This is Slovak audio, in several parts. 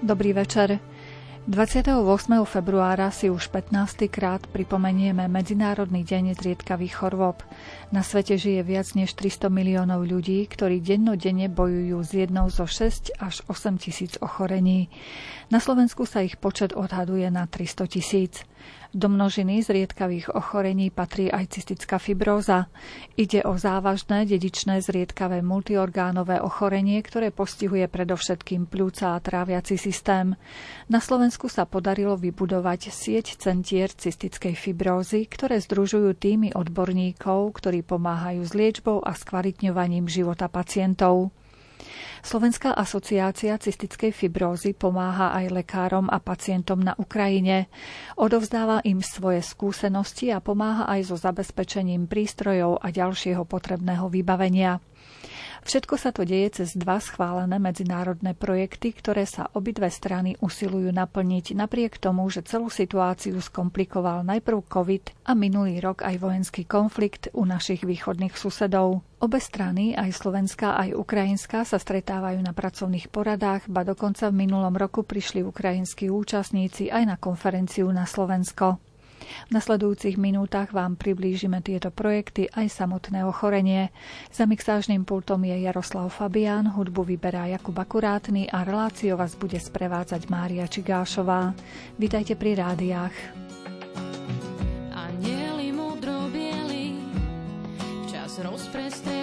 Dobrý večer. 28. februára si už 15. krát pripomenieme Medzinárodný deň zriedkavých chorôb. Na svete žije viac než 300 miliónov ľudí, ktorí dennodenne bojujú s jednou zo 6 až 8 tisíc ochorení. Na Slovensku sa ich počet odhaduje na 300 tisíc. Do množiny zriedkavých ochorení patrí aj cystická fibróza. Ide o závažné dedičné zriedkavé multiorgánové ochorenie, ktoré postihuje predovšetkým pľúca a tráviaci systém. Na Slovensku sa podarilo vybudovať sieť centier cystickej fibrózy, ktoré združujú týmy odborníkov, ktorí pomáhajú s liečbou a skvalitňovaním života pacientov. Slovenská asociácia cystickej fibrózy pomáha aj lekárom a pacientom na Ukrajine. Odovzdáva im svoje skúsenosti a pomáha aj so zabezpečením prístrojov a ďalšieho potrebného vybavenia. Všetko sa to deje cez dva schválené medzinárodné projekty, ktoré sa obidve strany usilujú naplniť napriek tomu, že celú situáciu skomplikoval najprv COVID a minulý rok aj vojenský konflikt u našich východných susedov. Obe strany, aj slovenská, aj ukrajinská, sa stretávajú na pracovných poradách, ba dokonca v minulom roku prišli ukrajinskí účastníci aj na konferenciu na Slovensko. V nasledujúcich minútach vám priblížime tieto projekty aj samotné ochorenie. Za mixážnym pultom je Jaroslav Fabián, hudbu vyberá Jakub Akurátny a reláciu vás bude sprevádzať Mária Čigášová. Vítajte pri rádiách. Anieli modrobieli, včas rozprestreli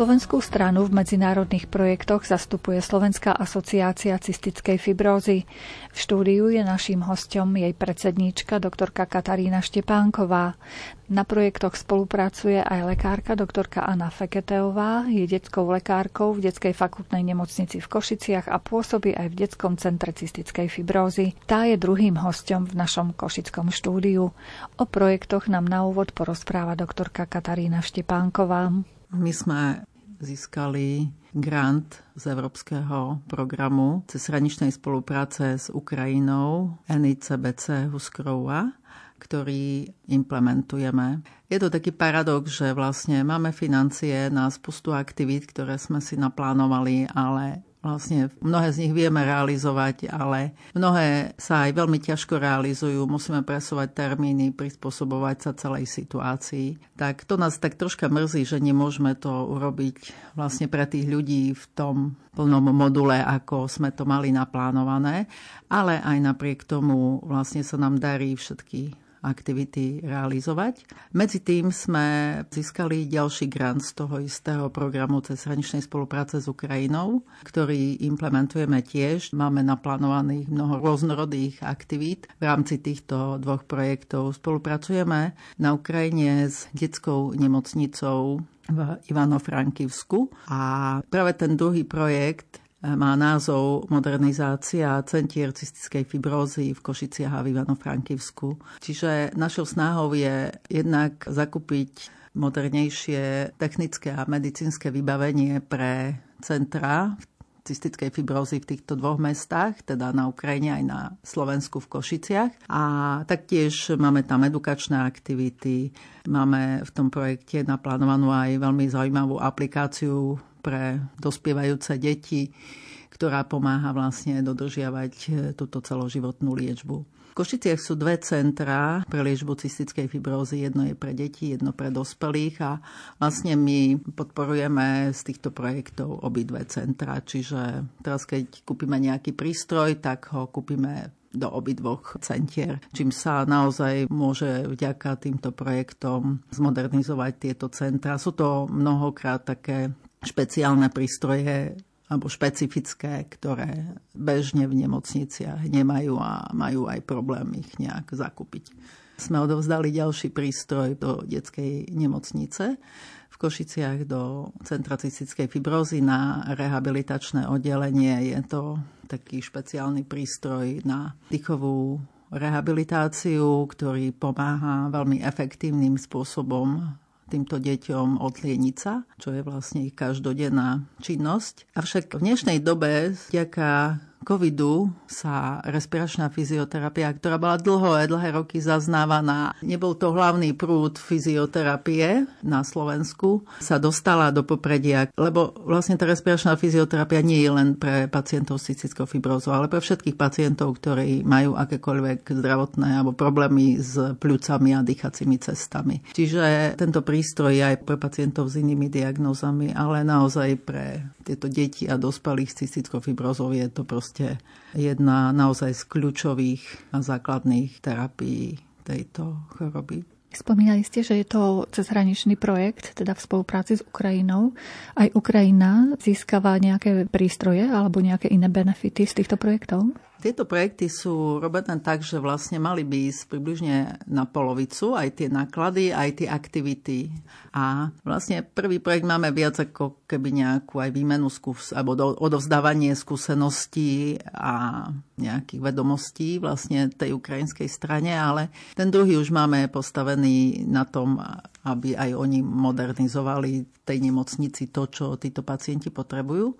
Slovenskú stranu v medzinárodných projektoch zastupuje Slovenská asociácia cystickej fibrózy. V štúdiu je naším hostom jej predsedníčka doktorka Katarína Štepánková. Na projektoch spolupracuje aj lekárka doktorka Anna Feketeová, je detskou lekárkou v detskej fakultnej nemocnici v Košiciach a pôsobí aj v detskom centre cystickej fibrózy. Tá je druhým hostom v našom košickom štúdiu. O projektoch nám na úvod porozpráva doktorka Katarína Štepánková. My sme získali grant z Európskeho programu cezhraničnej spolupráce s Ukrajinou NICBC Huskrova, ktorý implementujeme. Je to taký paradox, že vlastne máme financie na spustu aktivít, ktoré sme si naplánovali, ale Vlastne mnohé z nich vieme realizovať, ale mnohé sa aj veľmi ťažko realizujú. Musíme presovať termíny, prispôsobovať sa celej situácii. Tak to nás tak troška mrzí, že nemôžeme to urobiť vlastne pre tých ľudí v tom plnom module, ako sme to mali naplánované. Ale aj napriek tomu vlastne sa nám darí všetky aktivity realizovať. Medzi tým sme získali ďalší grant z toho istého programu cez hraničnej spolupráce s Ukrajinou, ktorý implementujeme tiež. Máme naplánovaných mnoho rôznorodých aktivít. V rámci týchto dvoch projektov spolupracujeme na Ukrajine s detskou nemocnicou v Ivano-Frankivsku. A práve ten druhý projekt má názov Modernizácia centier cystickej fibrózy v Košiciach a v Ivano-Frankivsku. Čiže našou snahou je jednak zakúpiť modernejšie technické a medicínske vybavenie pre centra cystickej fibrózy v týchto dvoch mestách, teda na Ukrajine aj na Slovensku v Košiciach. A taktiež máme tam edukačné aktivity, máme v tom projekte naplánovanú aj veľmi zaujímavú aplikáciu pre dospievajúce deti, ktorá pomáha vlastne dodržiavať e, túto celoživotnú liečbu. V Košiciach sú dve centrá pre liečbu cystickej fibrózy. Jedno je pre deti, jedno pre dospelých a vlastne my podporujeme z týchto projektov obidve centra. Čiže teraz, keď kúpime nejaký prístroj, tak ho kúpime do obidvoch centier, čím sa naozaj môže vďaka týmto projektom zmodernizovať tieto centra. Sú to mnohokrát také špeciálne prístroje alebo špecifické, ktoré bežne v nemocniciach nemajú a majú aj problém ich nejak zakúpiť. Sme odovzdali ďalší prístroj do detskej nemocnice v Košiciach do Centra cystickej fibrózy na rehabilitačné oddelenie. Je to taký špeciálny prístroj na dýchovú rehabilitáciu, ktorý pomáha veľmi efektívnym spôsobom týmto deťom od lienica, čo je vlastne ich každodenná činnosť. Avšak v dnešnej dobe, vďaka covidu sa respiračná fyzioterapia, ktorá bola dlho a dlhé roky zaznávaná, nebol to hlavný prúd fyzioterapie na Slovensku, sa dostala do popredia, lebo vlastne tá respiračná fyzioterapia nie je len pre pacientov s cystickou fibrózou, ale pre všetkých pacientov, ktorí majú akékoľvek zdravotné alebo problémy s pľúcami a dýchacími cestami. Čiže tento prístroj je aj pre pacientov s inými diagnózami, ale naozaj pre tieto deti a dospelých s cystickou fibrózou je to proste proste jedna naozaj z kľúčových a základných terapií tejto choroby. Spomínali ste, že je to cezhraničný projekt, teda v spolupráci s Ukrajinou. Aj Ukrajina získava nejaké prístroje alebo nejaké iné benefity z týchto projektov? Tieto projekty sú robené tak, že vlastne mali by ísť približne na polovicu, aj tie náklady, aj tie aktivity. A vlastne prvý projekt máme viac ako keby nejakú aj výmenu skús, alebo odovzdávanie skúseností a nejakých vedomostí vlastne tej ukrajinskej strane, ale ten druhý už máme postavený na tom, aby aj oni modernizovali tej nemocnici to, čo títo pacienti potrebujú.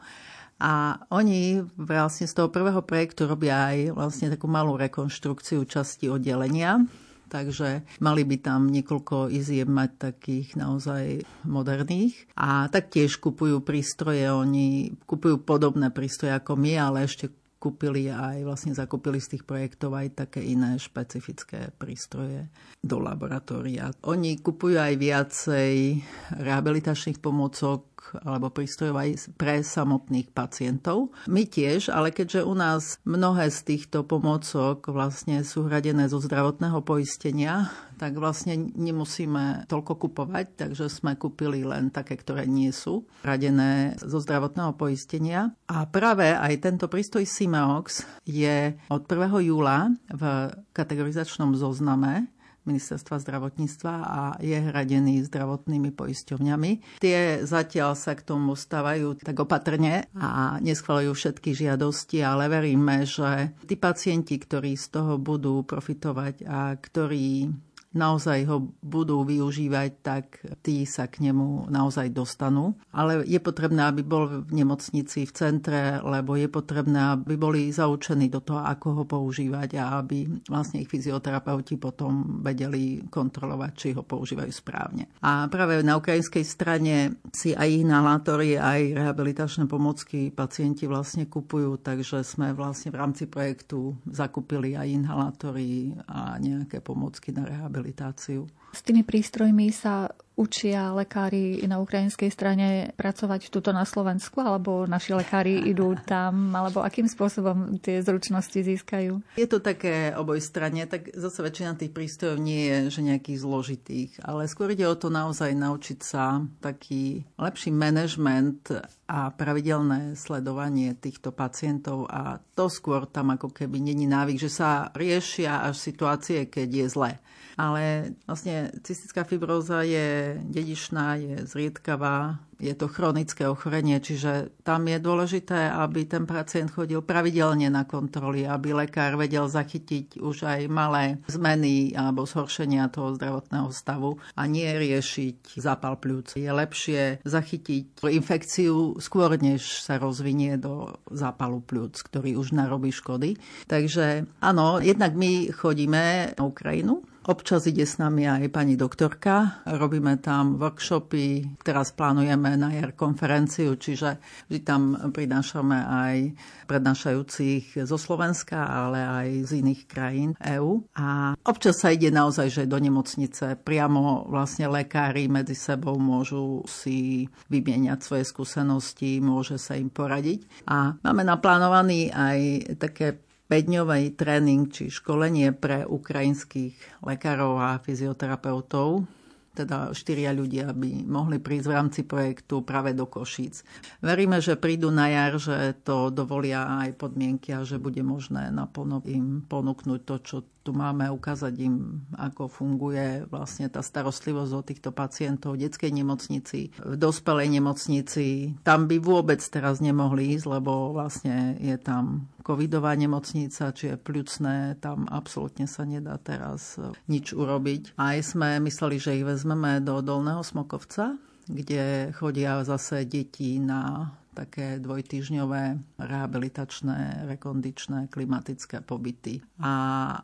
A oni vlastne z toho prvého projektu robia aj vlastne takú malú rekonštrukciu časti oddelenia, takže mali by tam niekoľko izieb mať takých naozaj moderných. A taktiež kupujú prístroje, oni kupujú podobné prístroje ako my, ale ešte kúpili aj, vlastne zakúpili z tých projektov aj také iné špecifické prístroje do laboratória. Oni kupujú aj viacej rehabilitačných pomôcok alebo prístrojov aj pre samotných pacientov. My tiež, ale keďže u nás mnohé z týchto pomôcok vlastne sú hradené zo zdravotného poistenia, tak vlastne nemusíme toľko kupovať, takže sme kúpili len také, ktoré nie sú radené zo zdravotného poistenia. A práve aj tento prístroj Simeox je od 1. júla v kategorizačnom zozname ministerstva zdravotníctva a je hradený zdravotnými poisťovňami. Tie zatiaľ sa k tomu stávajú tak opatrne a neschvalujú všetky žiadosti, ale veríme, že tí pacienti, ktorí z toho budú profitovať a ktorí naozaj ho budú využívať, tak tí sa k nemu naozaj dostanú. Ale je potrebné, aby bol v nemocnici, v centre, lebo je potrebné, aby boli zaučení do toho, ako ho používať a aby vlastne ich fyzioterapeuti potom vedeli kontrolovať, či ho používajú správne. A práve na ukrajinskej strane si aj inhalátory, aj rehabilitačné pomocky pacienti vlastne kupujú, takže sme vlastne v rámci projektu zakúpili aj inhalátory a nejaké pomocky na rehabilitáciu rehabilitáciu. S tými prístrojmi sa učia lekári na ukrajinskej strane pracovať tuto na Slovensku, alebo naši lekári idú tam, alebo akým spôsobom tie zručnosti získajú? Je to také oboj strane, tak zase väčšina tých prístrojov nie je že nejakých zložitých, ale skôr ide o to naozaj naučiť sa taký lepší manažment a pravidelné sledovanie týchto pacientov a to skôr tam ako keby není návyk, že sa riešia až situácie, keď je zle ale vlastne cystická fibróza je dedičná, je zriedkavá, je to chronické ochorenie, čiže tam je dôležité, aby ten pacient chodil pravidelne na kontroly, aby lekár vedel zachytiť už aj malé zmeny alebo zhoršenia toho zdravotného stavu a nie riešiť zápal pľúc. Je lepšie zachytiť infekciu skôr, než sa rozvinie do zápalu pľúc, ktorý už narobí škody. Takže áno, jednak my chodíme na Ukrajinu, Občas ide s nami aj pani doktorka. Robíme tam workshopy. Teraz plánujeme na jar konferenciu, čiže vždy tam prinášame aj prednášajúcich zo Slovenska, ale aj z iných krajín EÚ. A občas sa ide naozaj, že do nemocnice priamo vlastne lekári medzi sebou môžu si vymieňať svoje skúsenosti, môže sa im poradiť. A máme naplánovaný aj také 5-dňový tréning či školenie pre ukrajinských lekárov a fyzioterapeutov teda štyria ľudia by mohli prísť v rámci projektu práve do Košíc. Veríme, že prídu na jar, že to dovolia aj podmienky a že bude možné naplno im ponúknuť to, čo tu máme, ukázať im, ako funguje vlastne tá starostlivosť o týchto pacientov v detskej nemocnici, v dospelej nemocnici. Tam by vôbec teraz nemohli ísť, lebo vlastne je tam covidová nemocnica, či je pľucné, tam absolútne sa nedá teraz nič urobiť. Aj sme mysleli, že ich vezmeme do Dolného Smokovca, kde chodia zase deti na také dvojtyžňové rehabilitačné, rekondičné, klimatické pobyty. A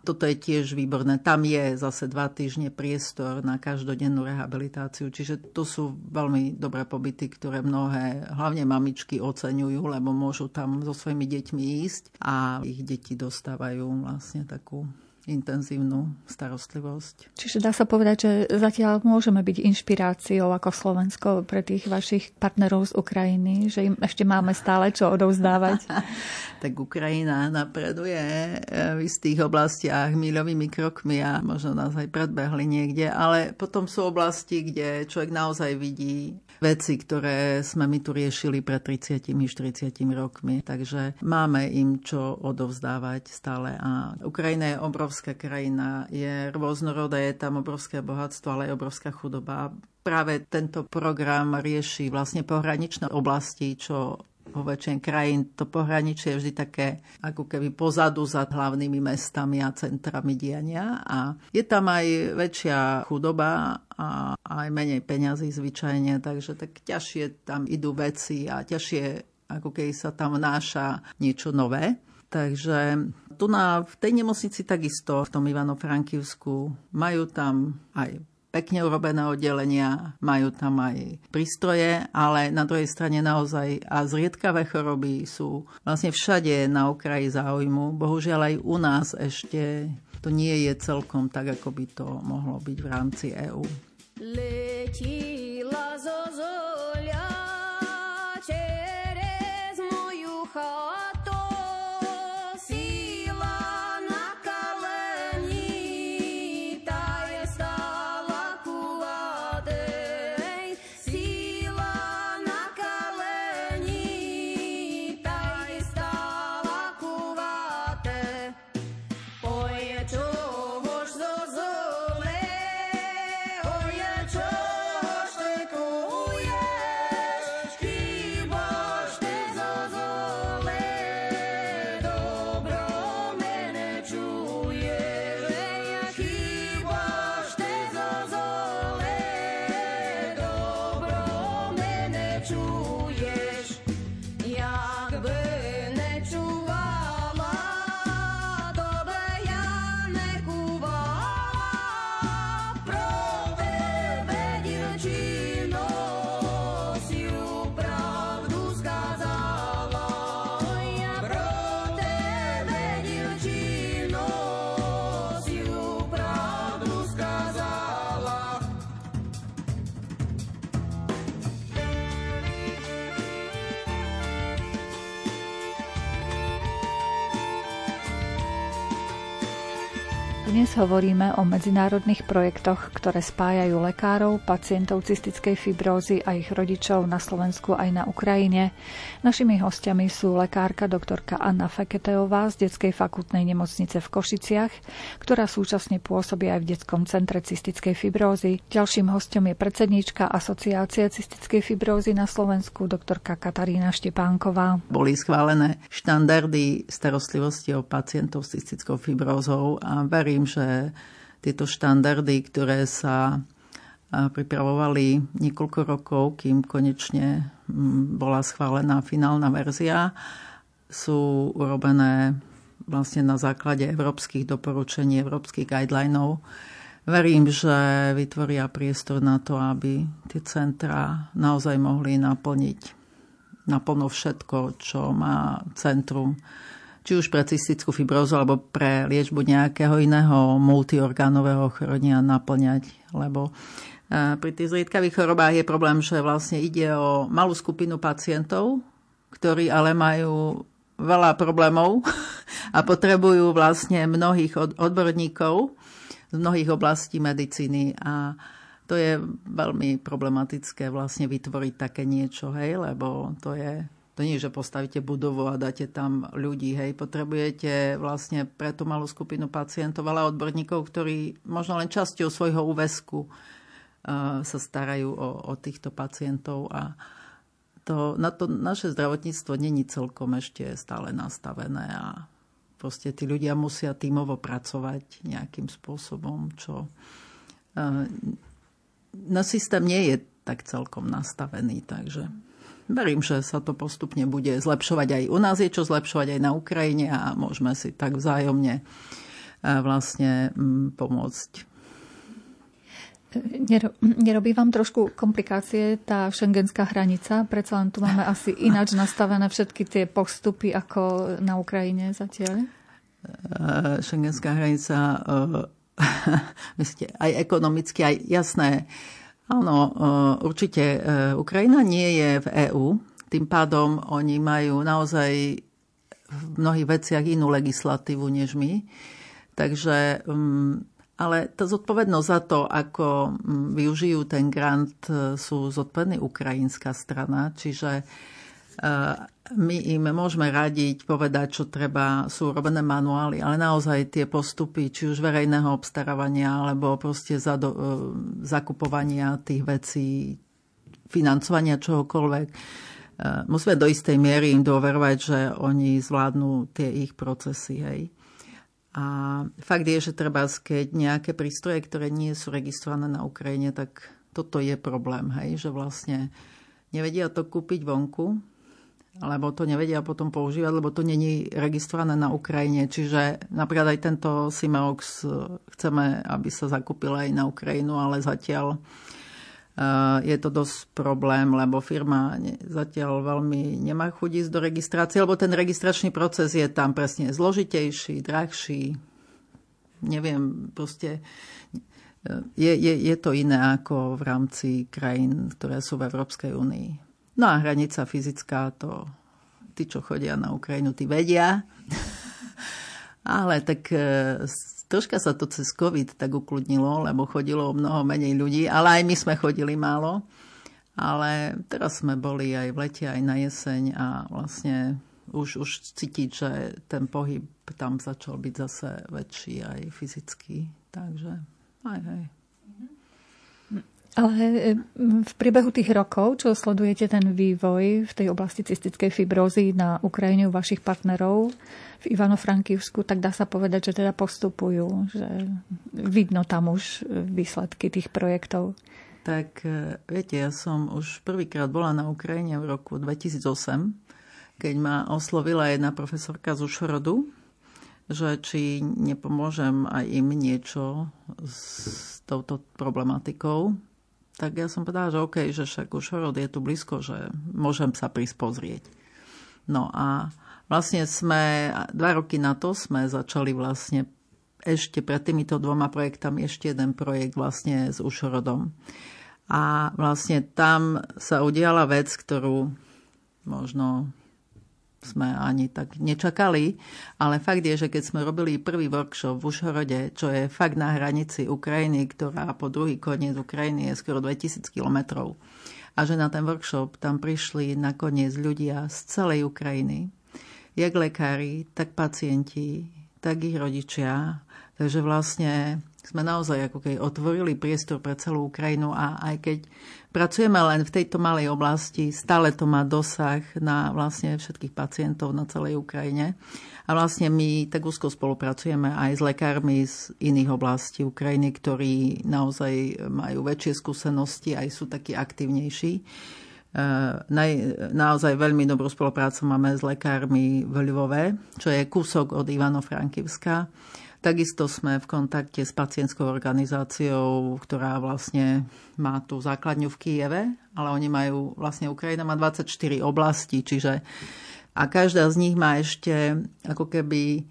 toto je tiež výborné. Tam je zase dva týždne priestor na každodennú rehabilitáciu, čiže to sú veľmi dobré pobyty, ktoré mnohé, hlavne mamičky oceňujú, lebo môžu tam so svojimi deťmi ísť a ich deti dostávajú vlastne takú intenzívnu starostlivosť. Čiže dá sa povedať, že zatiaľ môžeme byť inšpiráciou ako Slovensko pre tých vašich partnerov z Ukrajiny, že im ešte máme stále čo odovzdávať. tak Ukrajina napreduje e, v istých oblastiach milovými krokmi a možno nás aj predbehli niekde, ale potom sú oblasti, kde človek naozaj vidí veci, ktoré sme my tu riešili pred 30-40 rokmi. Takže máme im čo odovzdávať stále. A Ukrajina je obrovská krajina, je rôznorodá, je tam obrovské bohatstvo, ale aj obrovská chudoba. Práve tento program rieši vlastne pohraničné oblasti, čo vo väčšine krajín to pohraničie je vždy také ako keby pozadu za hlavnými mestami a centrami diania a je tam aj väčšia chudoba a aj menej peňazí zvyčajne, takže tak ťažšie tam idú veci a ťažšie ako keď sa tam vnáša niečo nové. Takže tu na, v tej nemocnici takisto, v tom Ivano-Frankivsku, majú tam aj pekne urobené oddelenia, majú tam aj prístroje, ale na druhej strane naozaj a zriedkavé choroby sú vlastne všade na okraji záujmu. Bohužiaľ aj u nás ešte to nie je celkom tak, ako by to mohlo byť v rámci EÚ. Letila zo Dnes hovoríme o medzinárodných projektoch, ktoré spájajú lekárov, pacientov cystickej fibrózy a ich rodičov na Slovensku aj na Ukrajine. Našimi hostiami sú lekárka doktorka Anna Feketeová z Detskej fakultnej nemocnice v Košiciach, ktorá súčasne pôsobí aj v Detskom centre cystickej fibrózy. Ďalším hostom je predsedníčka Asociácie cystickej fibrózy na Slovensku, doktorka Katarína Štepánková. Boli schválené štandardy starostlivosti o pacientov s cystickou fibrózou a verím, že tieto štandardy, ktoré sa pripravovali niekoľko rokov, kým konečne bola schválená finálna verzia, sú urobené vlastne na základe európskych doporučení, európskych guidelinov, verím, že vytvoria priestor na to, aby tie centra naozaj mohli naplniť naplno všetko, čo má centrum. Či už pre cystickú fibrózu alebo pre liečbu nejakého iného multiorgánového ochorenia naplňať, lebo pri tých zriedkavých chorobách je problém, že vlastne ide o malú skupinu pacientov, ktorí ale majú veľa problémov a potrebujú vlastne mnohých odborníkov z mnohých oblastí medicíny a to je veľmi problematické vlastne vytvoriť také niečo, hej, lebo to je to nie že postavíte budovu a dáte tam ľudí. Hej. Potrebujete vlastne pre tú malú skupinu pacientov, ale odborníkov, ktorí možno len časťou svojho úvesku sa starajú o, o týchto pacientov a to, na to naše zdravotníctvo není celkom ešte stále nastavené a proste tí ľudia musia tímovo pracovať nejakým spôsobom, čo uh, na systém nie je tak celkom nastavený, takže verím, že sa to postupne bude zlepšovať aj u nás, je čo zlepšovať aj na Ukrajine a môžeme si tak vzájomne e, vlastne pomôcť. Nerobí vám trošku komplikácie tá šengenská hranica? Predsa len tu máme asi ináč nastavené všetky tie postupy ako na Ukrajine zatiaľ? E, šengenská hranica, myslíte, aj ekonomicky, aj jasné, Áno, e, určite. Ukrajina nie je v EÚ, tým pádom oni majú naozaj v mnohých veciach inú legislatívu než my. Takže, mm, ale tá zodpovednosť za to, ako mm, využijú ten grant, e, sú zodpovední ukrajinská strana, čiže my im môžeme radiť, povedať, čo treba, sú robené manuály, ale naozaj tie postupy, či už verejného obstarávania, alebo proste za do, e, zakupovania tých vecí, financovania čohokoľvek, e, musíme do istej miery im dôverovať, že oni zvládnu tie ich procesy. Hej. A fakt je, že treba, keď nejaké prístroje, ktoré nie sú registrované na Ukrajine, tak toto je problém, hej, že vlastne nevedia to kúpiť vonku, alebo to nevedia potom používať, lebo to není registrované na Ukrajine. Čiže napríklad aj tento Simeox chceme, aby sa zakúpil aj na Ukrajinu, ale zatiaľ e, je to dosť problém, lebo firma zatiaľ veľmi nemá chuť ísť do registrácie, lebo ten registračný proces je tam presne zložitejší, drahší. Neviem, proste e, je, je, je to iné ako v rámci krajín, ktoré sú v Európskej únii. No a hranica fyzická, to tí, čo chodia na Ukrajinu, tí vedia. Ale tak e, troška sa to cez COVID tak ukludnilo, lebo chodilo mnoho menej ľudí, ale aj my sme chodili málo. Ale teraz sme boli aj v lete, aj na jeseň a vlastne už, už cítiť, že ten pohyb tam začal byť zase väčší aj fyzicky. Takže aj, aj. Ale e, v priebehu tých rokov, čo sledujete ten vývoj v tej oblasti cystickej fibrózy na Ukrajine u vašich partnerov v Ivano-Frankivsku, tak dá sa povedať, že teda postupujú, že vidno tam už výsledky tých projektov. Tak e, viete, ja som už prvýkrát bola na Ukrajine v roku 2008, keď ma oslovila jedna profesorka z Ušorodu, že či nepomôžem aj im niečo s touto problematikou tak ja som povedala, že OK, že však už Horod je tu blízko, že môžem sa prísť pozrieť. No a vlastne sme, dva roky na to sme začali vlastne ešte pred týmito dvoma projektami ešte jeden projekt vlastne s Ušorodom. A vlastne tam sa udiala vec, ktorú možno sme ani tak nečakali, ale fakt je, že keď sme robili prvý workshop v Ušhorode, čo je fakt na hranici Ukrajiny, ktorá po druhý koniec Ukrajiny je skoro 2000 kilometrov, a že na ten workshop tam prišli nakoniec ľudia z celej Ukrajiny, jak lekári, tak pacienti, tak ich rodičia. Takže vlastne sme naozaj ako keď otvorili priestor pre celú Ukrajinu a aj keď pracujeme len v tejto malej oblasti, stále to má dosah na vlastne všetkých pacientov na celej Ukrajine. A vlastne my tak úzko spolupracujeme aj s lekármi z iných oblastí Ukrajiny, ktorí naozaj majú väčšie skúsenosti, aj sú takí aktívnejší. E, naozaj veľmi dobrú spoluprácu máme s lekármi v Lvove, čo je kúsok od Ivano-Frankivska Takisto sme v kontakte s pacientskou organizáciou, ktorá vlastne má tú základňu v Kieve, ale oni majú, vlastne Ukrajina má 24 oblasti, čiže a každá z nich má ešte ako keby e,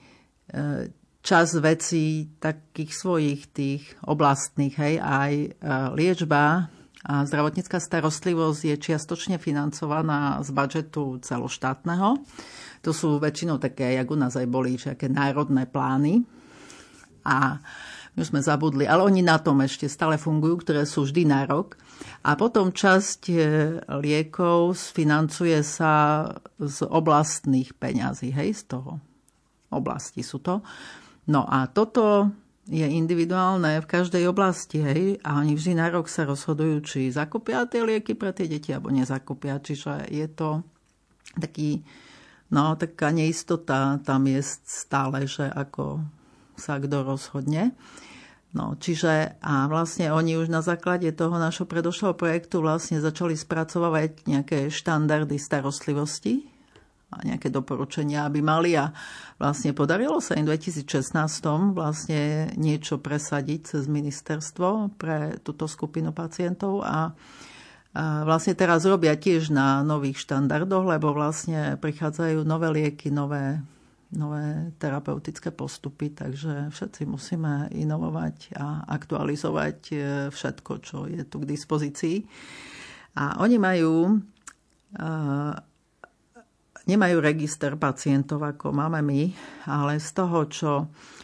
čas vecí takých svojich tých oblastných, hej, aj e, liečba a zdravotnícká starostlivosť je čiastočne financovaná z budžetu celoštátneho. To sú väčšinou také, jak u nás aj boli, také národné plány, a my sme zabudli, ale oni na tom ešte stále fungujú, ktoré sú vždy na rok. A potom časť e, liekov financuje sa z oblastných peňazí, hej, z toho. Oblasti sú to. No a toto je individuálne v každej oblasti, hej, a oni vždy na rok sa rozhodujú, či zakúpia tie lieky pre tie deti, alebo nezakúpia. Čiže je to taký, no, taká neistota tam je stále, že ako sa kto rozhodne. No, čiže a vlastne oni už na základe toho našho predošlého projektu vlastne začali spracovať nejaké štandardy starostlivosti a nejaké doporučenia, aby mali a vlastne podarilo sa im v 2016 vlastne niečo presadiť cez ministerstvo pre túto skupinu pacientov a vlastne teraz robia tiež na nových štandardoch, lebo vlastne prichádzajú nové lieky, nové nové terapeutické postupy, takže všetci musíme inovovať a aktualizovať e, všetko, čo je tu k dispozícii. A oni majú, e, nemajú register pacientov, ako máme my, ale z toho, čo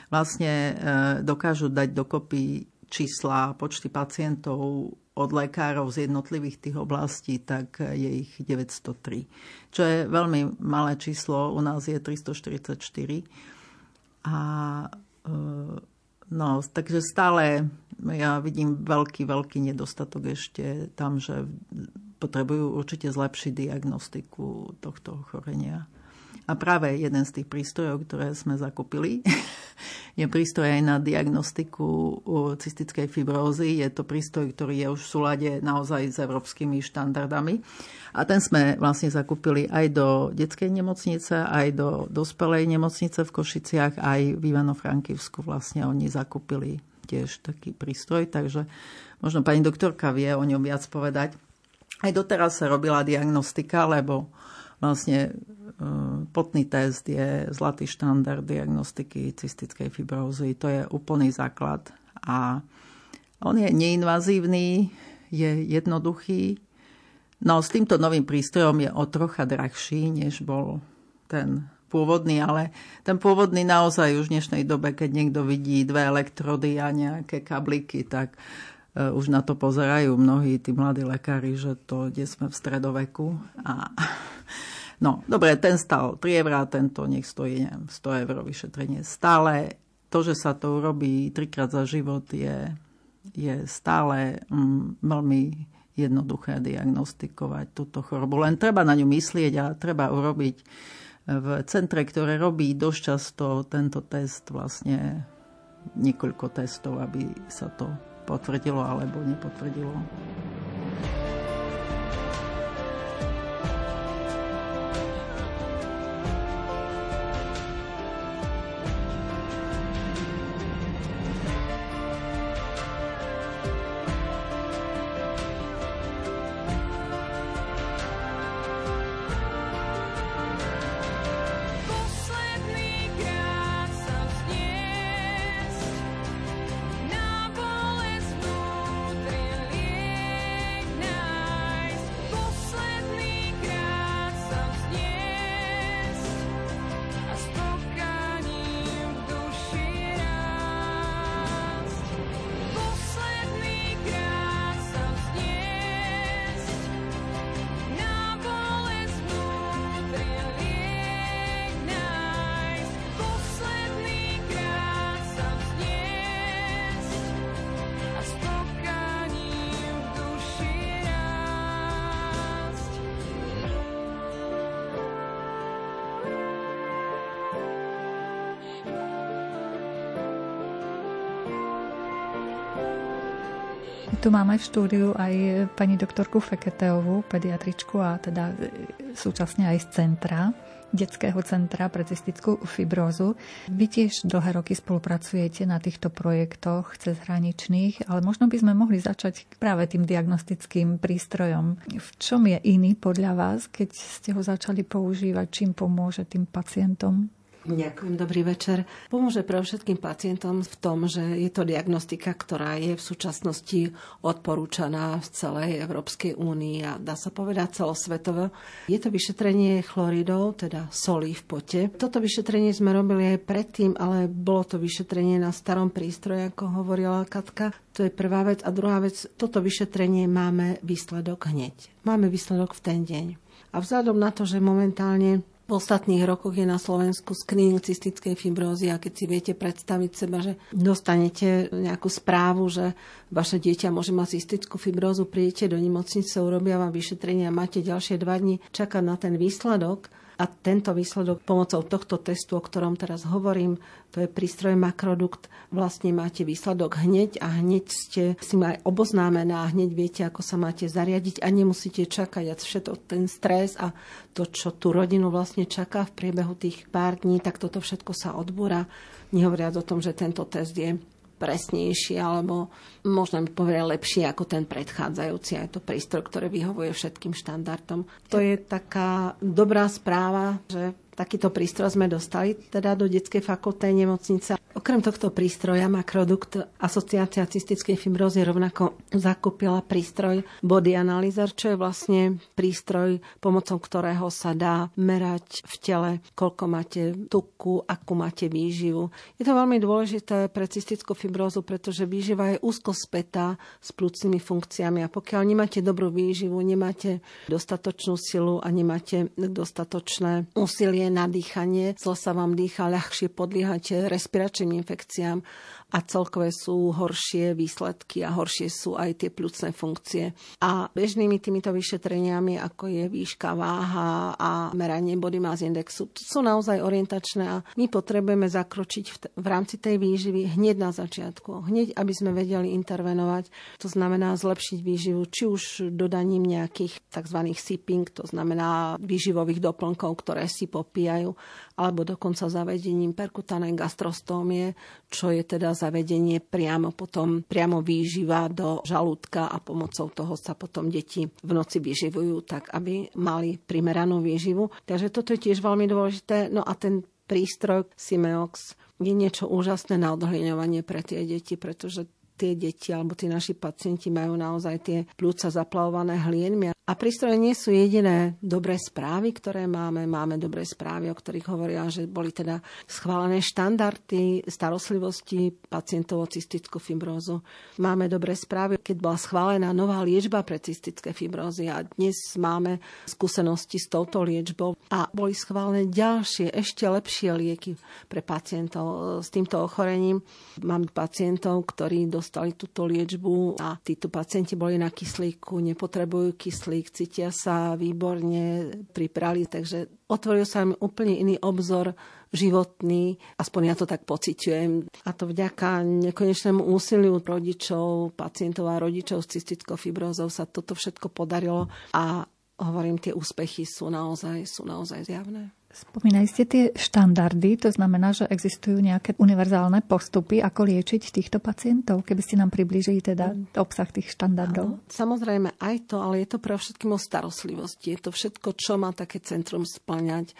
vlastne e, dokážu dať dokopy čísla, počty pacientov od lekárov z jednotlivých tých oblastí, tak je ich 903. Čo je veľmi malé číslo, u nás je 344. A e, no, takže stále ja vidím veľký, veľký nedostatok ešte tam, že potrebujú určite zlepšiť diagnostiku tohto ochorenia. A práve jeden z tých prístrojov, ktoré sme zakúpili, je prístroj aj na diagnostiku cystickej fibrózy. Je to prístroj, ktorý je už v súlade naozaj s európskymi štandardami. A ten sme vlastne zakúpili aj do detskej nemocnice, aj do dospelej nemocnice v Košiciach, aj v Ivano-Frankivsku vlastne oni zakúpili tiež taký prístroj, takže možno pani doktorka vie o ňom viac povedať. Aj doteraz sa robila diagnostika, lebo vlastne potný test je zlatý štandard diagnostiky cystickej fibrózy. To je úplný základ. A on je neinvazívny, je jednoduchý. No s týmto novým prístrojom je o trocha drahší, než bol ten pôvodný, ale ten pôvodný naozaj už v dnešnej dobe, keď niekto vidí dve elektrody a nejaké kabliky, tak uh, už na to pozerajú mnohí tí mladí lekári, že to, kde sme v stredoveku. A No, dobre, ten stal 3 eurá, tento nech stojí, neviem, 100 eur vyšetrenie. Stále to, že sa to urobí trikrát za život, je, je stále mm, veľmi jednoduché diagnostikovať túto chorobu. Len treba na ňu myslieť a treba urobiť v centre, ktoré robí dosť často tento test, vlastne niekoľko testov, aby sa to potvrdilo alebo nepotvrdilo. Tu máme v štúdiu aj pani doktorku Feketeovú, pediatričku a teda súčasne aj z centra detského centra pre cystickú fibrózu. Vy tiež dlhé roky spolupracujete na týchto projektoch cez hraničných, ale možno by sme mohli začať práve tým diagnostickým prístrojom. V čom je iný podľa vás, keď ste ho začali používať, čím pomôže tým pacientom? Ďakujem, dobrý večer. Pomôže pre všetkým pacientom v tom, že je to diagnostika, ktorá je v súčasnosti odporúčaná v celej Európskej únii a dá sa povedať celosvetovo. Je to vyšetrenie chloridov, teda solí v pote. Toto vyšetrenie sme robili aj predtým, ale bolo to vyšetrenie na starom prístroji, ako hovorila Katka. To je prvá vec. A druhá vec, toto vyšetrenie máme výsledok hneď. Máme výsledok v ten deň. A vzhľadom na to, že momentálne v ostatných rokoch je na Slovensku screening cystickej fibrózy a keď si viete predstaviť seba, že dostanete nejakú správu, že vaše dieťa môže mať cystickú fibrózu, príjete do nemocnice, urobia vám vyšetrenie a máte ďalšie dva dní čakať na ten výsledok, a tento výsledok pomocou tohto testu, o ktorom teraz hovorím, to je prístroj Makrodukt, vlastne máte výsledok hneď a hneď ste si aj oboznámená a hneď viete, ako sa máte zariadiť a nemusíte čakať a všetko ten stres a to, čo tú rodinu vlastne čaká v priebehu tých pár dní, tak toto všetko sa odbúra. Nehovoriac o tom, že tento test je presnejší alebo možno by povedať lepšie ako ten predchádzajúci. Aj to prístroj, ktoré vyhovuje všetkým štandardom. To je taká dobrá správa, že takýto prístroj sme dostali teda do detskej fakultnej nemocnice Okrem tohto prístroja Makrodukt Asociácia cystickej fibrózy rovnako zakúpila prístroj Body Analyzer, čo je vlastne prístroj, pomocou ktorého sa dá merať v tele, koľko máte tuku, akú máte výživu. Je to veľmi dôležité pre cystickú fibrózu, pretože výživa je úzko spätá s plúcnymi funkciami a pokiaľ nemáte dobrú výživu, nemáte dostatočnú silu a nemáte dostatočné úsilie na dýchanie, zle sa vám dýcha, ľahšie podliehate respiračným infekciám a celkové sú horšie výsledky a horšie sú aj tie plúcne funkcie. A bežnými týmito vyšetreniami, ako je výška váha a meranie body mass indexu, to sú naozaj orientačné a my potrebujeme zakročiť v, t- v rámci tej výživy hneď na začiatku. Hneď, aby sme vedeli intervenovať. To znamená zlepšiť výživu, či už dodaním nejakých tzv. sipping, to znamená výživových doplnkov, ktoré si popíjajú, alebo dokonca zavedením perkutanej gastrostómie, čo je teda zavedenie priamo potom, priamo výživa do žalúdka a pomocou toho sa potom deti v noci vyživujú tak, aby mali primeranú výživu. Takže toto je tiež veľmi dôležité. No a ten prístroj Simeox je niečo úžasné na odhliňovanie pre tie deti, pretože tie deti alebo tí naši pacienti majú naozaj tie plúca zaplavované hlienmi. A prístroje nie sú jediné dobré správy, ktoré máme. Máme dobré správy, o ktorých hovoria, že boli teda schválené štandardy starostlivosti pacientov o cystickú fibrózu. Máme dobré správy, keď bola schválená nová liečba pre cystické fibrózy a dnes máme skúsenosti s touto liečbou a boli schválené ďalšie, ešte lepšie lieky pre pacientov s týmto ochorením. Mám pacientov, ktorí dostali túto liečbu a títo pacienti boli na kyslíku, nepotrebujú kyslík cítia sa výborne, priprali, takže otvoril sa im úplne iný obzor životný, aspoň ja to tak pociťujem. A to vďaka nekonečnému úsiliu rodičov, pacientov a rodičov s cystickou fibrózou sa toto všetko podarilo a hovorím, tie úspechy sú naozaj, sú naozaj zjavné. Spomínali ste tie štandardy, to znamená, že existujú nejaké univerzálne postupy, ako liečiť týchto pacientov, keby ste nám priblížili teda obsah tých štandardov. Áno, samozrejme aj to, ale je to pre všetkým o starostlivosti. Je to všetko, čo má také centrum splňať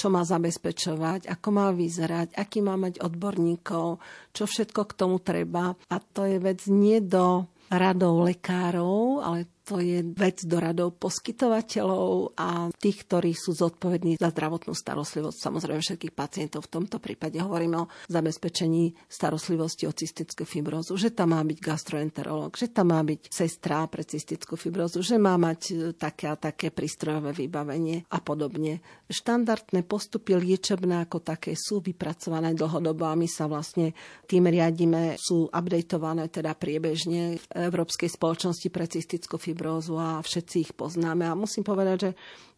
čo má zabezpečovať, ako má vyzerať, aký má mať odborníkov, čo všetko k tomu treba. A to je vec nie do radov lekárov, ale to je vec do radov poskytovateľov a tých, ktorí sú zodpovední za zdravotnú starostlivosť. Samozrejme všetkých pacientov v tomto prípade hovoríme o zabezpečení starostlivosti o cystickú fibrózu, že tam má byť gastroenterolog, že tam má byť sestra pre cystickú fibrózu, že má mať e, také a také prístrojové vybavenie a podobne. Štandardné postupy liečebné ako také sú vypracované dlhodobo a my sa vlastne tým riadíme, sú updateované teda priebežne v Európskej spoločnosti pre cystickú fibrózu fibrózu a všetci ich poznáme. A musím povedať, že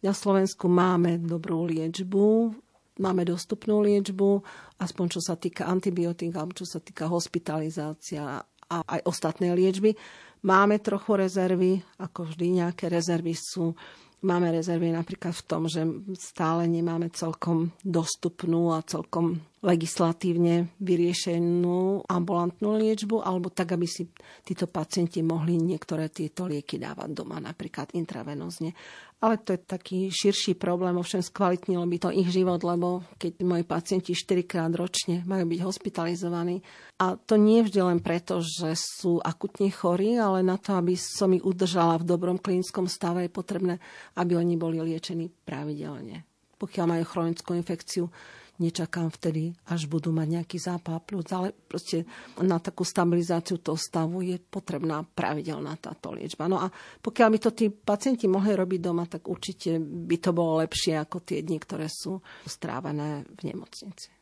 na Slovensku máme dobrú liečbu, máme dostupnú liečbu, aspoň čo sa týka antibiotík alebo čo sa týka hospitalizácia a aj ostatné liečby. Máme trochu rezervy, ako vždy nejaké rezervy sú Máme rezervy napríklad v tom, že stále nemáme celkom dostupnú a celkom legislatívne vyriešenú ambulantnú liečbu, alebo tak, aby si títo pacienti mohli niektoré tieto lieky dávať doma, napríklad intravenózne. Ale to je taký širší problém, ovšem skvalitnilo by to ich život, lebo keď moji pacienti 4 krát ročne majú byť hospitalizovaní, a to nie vždy len preto, že sú akutne chorí, ale na to, aby som ich udržala v dobrom klinickom stave, je potrebné, aby oni boli liečení pravidelne. Pokiaľ majú chronickú infekciu, nečakám vtedy, až budú mať nejaký zápal plus, ale proste na takú stabilizáciu toho stavu je potrebná pravidelná táto liečba. No a pokiaľ by to tí pacienti mohli robiť doma, tak určite by to bolo lepšie ako tie dni, ktoré sú strávené v nemocnici.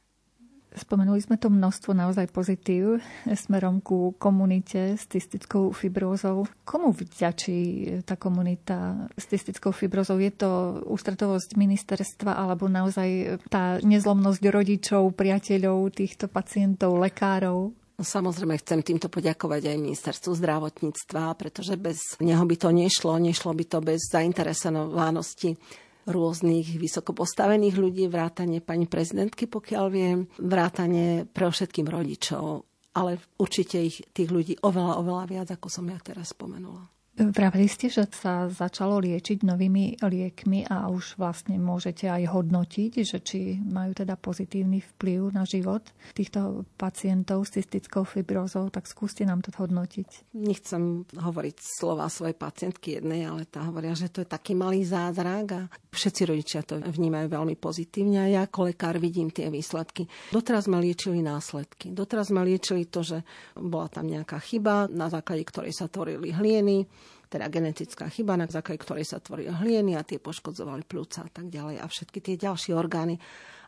Spomenuli sme to množstvo naozaj pozitív smerom ku komunite s cystickou fibrózou. Komu vďačí tá komunita s cystickou fibrózou? Je to ústretovosť ministerstva alebo naozaj tá nezlomnosť rodičov, priateľov týchto pacientov, lekárov? No, samozrejme chcem týmto poďakovať aj ministerstvu zdravotníctva, pretože bez neho by to nešlo, nešlo by to bez zainteresovanosti rôznych vysoko postavených ľudí, vrátane pani prezidentky, pokiaľ viem, vrátane pre všetkým rodičov, ale určite ich tých ľudí oveľa, oveľa viac, ako som ja teraz spomenula. Vravili ste, že sa začalo liečiť novými liekmi a už vlastne môžete aj hodnotiť, že či majú teda pozitívny vplyv na život týchto pacientov s cystickou fibrózou, tak skúste nám to hodnotiť. Nechcem hovoriť slova svojej pacientky jednej, ale tá hovoria, že to je taký malý zázrak a všetci rodičia to vnímajú veľmi pozitívne a ja ako lekár vidím tie výsledky. Doteraz sme liečili následky. Doteraz sme liečili to, že bola tam nejaká chyba, na základe ktorej sa tvorili hlieny, teda genetická chyba, na základe ktorej sa tvorili hlieny a tie poškodzovali plúca a tak ďalej a všetky tie ďalšie orgány.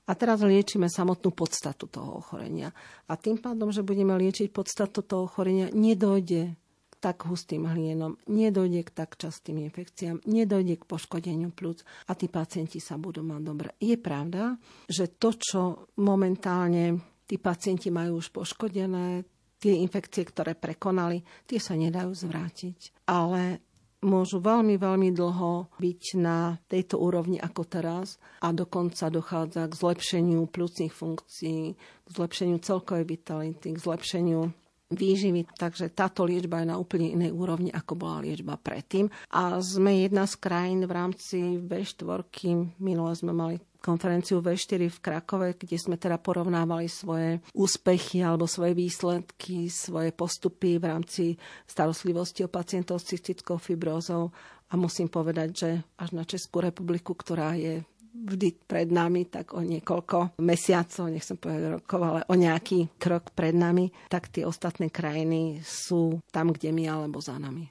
A teraz liečíme samotnú podstatu toho ochorenia. A tým pádom, že budeme liečiť podstatu toho ochorenia, nedojde k tak hustým hlienom, nedojde k tak častým infekciám, nedojde k poškodeniu plúc a tí pacienti sa budú mať dobre. Je pravda, že to, čo momentálne tí pacienti majú už poškodené, tie infekcie, ktoré prekonali, tie sa nedajú zvrátiť. Ale môžu veľmi, veľmi dlho byť na tejto úrovni ako teraz a dokonca dochádza k zlepšeniu plúcnych funkcií, k zlepšeniu celkovej vitality, k zlepšeniu výživy, takže táto liečba je na úplne inej úrovni, ako bola liečba predtým. A sme jedna z krajín v rámci V4, minule sme mali konferenciu V4 v Krakove, kde sme teda porovnávali svoje úspechy alebo svoje výsledky, svoje postupy v rámci starostlivosti o pacientov s cystickou fibrózou. A musím povedať, že až na Českú republiku, ktorá je vždy pred nami, tak o niekoľko mesiacov, nechcem povedať rokov, ale o nejaký krok pred nami, tak tie ostatné krajiny sú tam, kde my, alebo za nami.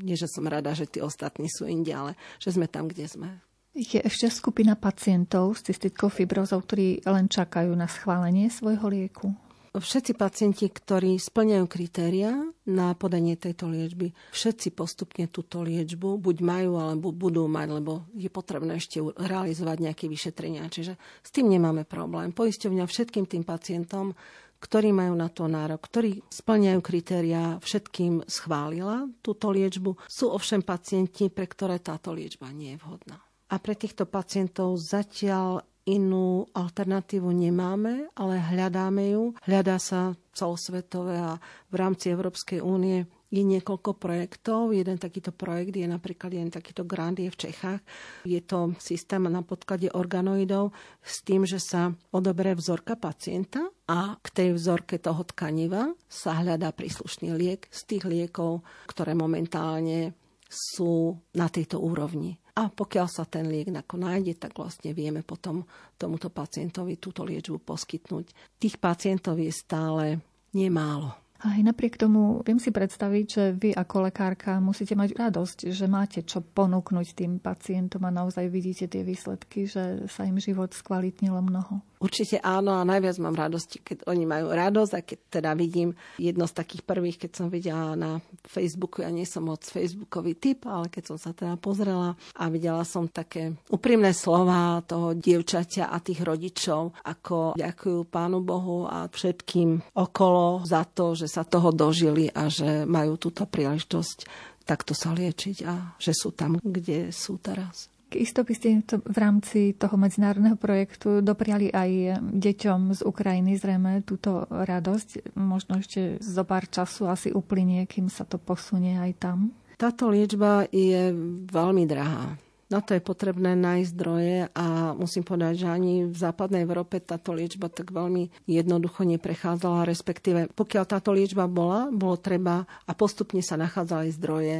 Nie, že som rada, že tí ostatní sú inde, ale že sme tam, kde sme. Je ešte skupina pacientov s cystickou fibrózou, ktorí len čakajú na schválenie svojho lieku? Všetci pacienti, ktorí splňajú kritéria na podanie tejto liečby, všetci postupne túto liečbu buď majú, alebo budú mať, lebo je potrebné ešte realizovať nejaké vyšetrenia. Čiže s tým nemáme problém. Poisťovňa všetkým tým pacientom, ktorí majú na to nárok, ktorí splňajú kritéria, všetkým schválila túto liečbu. Sú ovšem pacienti, pre ktoré táto liečba nie je vhodná. A pre týchto pacientov zatiaľ inú alternatívu nemáme, ale hľadáme ju. Hľadá sa celosvetové a v rámci Európskej únie je niekoľko projektov. Jeden takýto projekt je napríklad jeden takýto grant je v Čechách. Je to systém na podklade organoidov s tým, že sa odoberie vzorka pacienta a k tej vzorke toho tkaniva sa hľadá príslušný liek z tých liekov, ktoré momentálne sú na tejto úrovni. A pokiaľ sa ten liek nájde, tak vlastne vieme potom tomuto pacientovi túto liečbu poskytnúť. Tých pacientov je stále nemálo. Aj napriek tomu viem si predstaviť, že vy ako lekárka musíte mať radosť, že máte čo ponúknuť tým pacientom a naozaj vidíte tie výsledky, že sa im život skvalitnilo mnoho. Určite áno a najviac mám radosti, keď oni majú radosť a keď teda vidím jedno z takých prvých, keď som videla na Facebooku, ja nie som moc Facebookový typ, ale keď som sa teda pozrela a videla som také úprimné slova toho dievčaťa a tých rodičov, ako ďakujú Pánu Bohu a všetkým okolo za to, že sa toho dožili a že majú túto príležitosť takto sa liečiť a že sú tam, kde sú teraz. Isto by ste to v rámci toho medzinárodného projektu dopriali aj deťom z Ukrajiny zrejme túto radosť. Možno ešte zo pár času asi uplynie, kým sa to posunie aj tam. Táto liečba je veľmi drahá. Na to je potrebné nájsť zdroje a musím povedať, že ani v západnej Európe táto liečba tak veľmi jednoducho neprechádzala, respektíve pokiaľ táto liečba bola, bolo treba a postupne sa nachádzali zdroje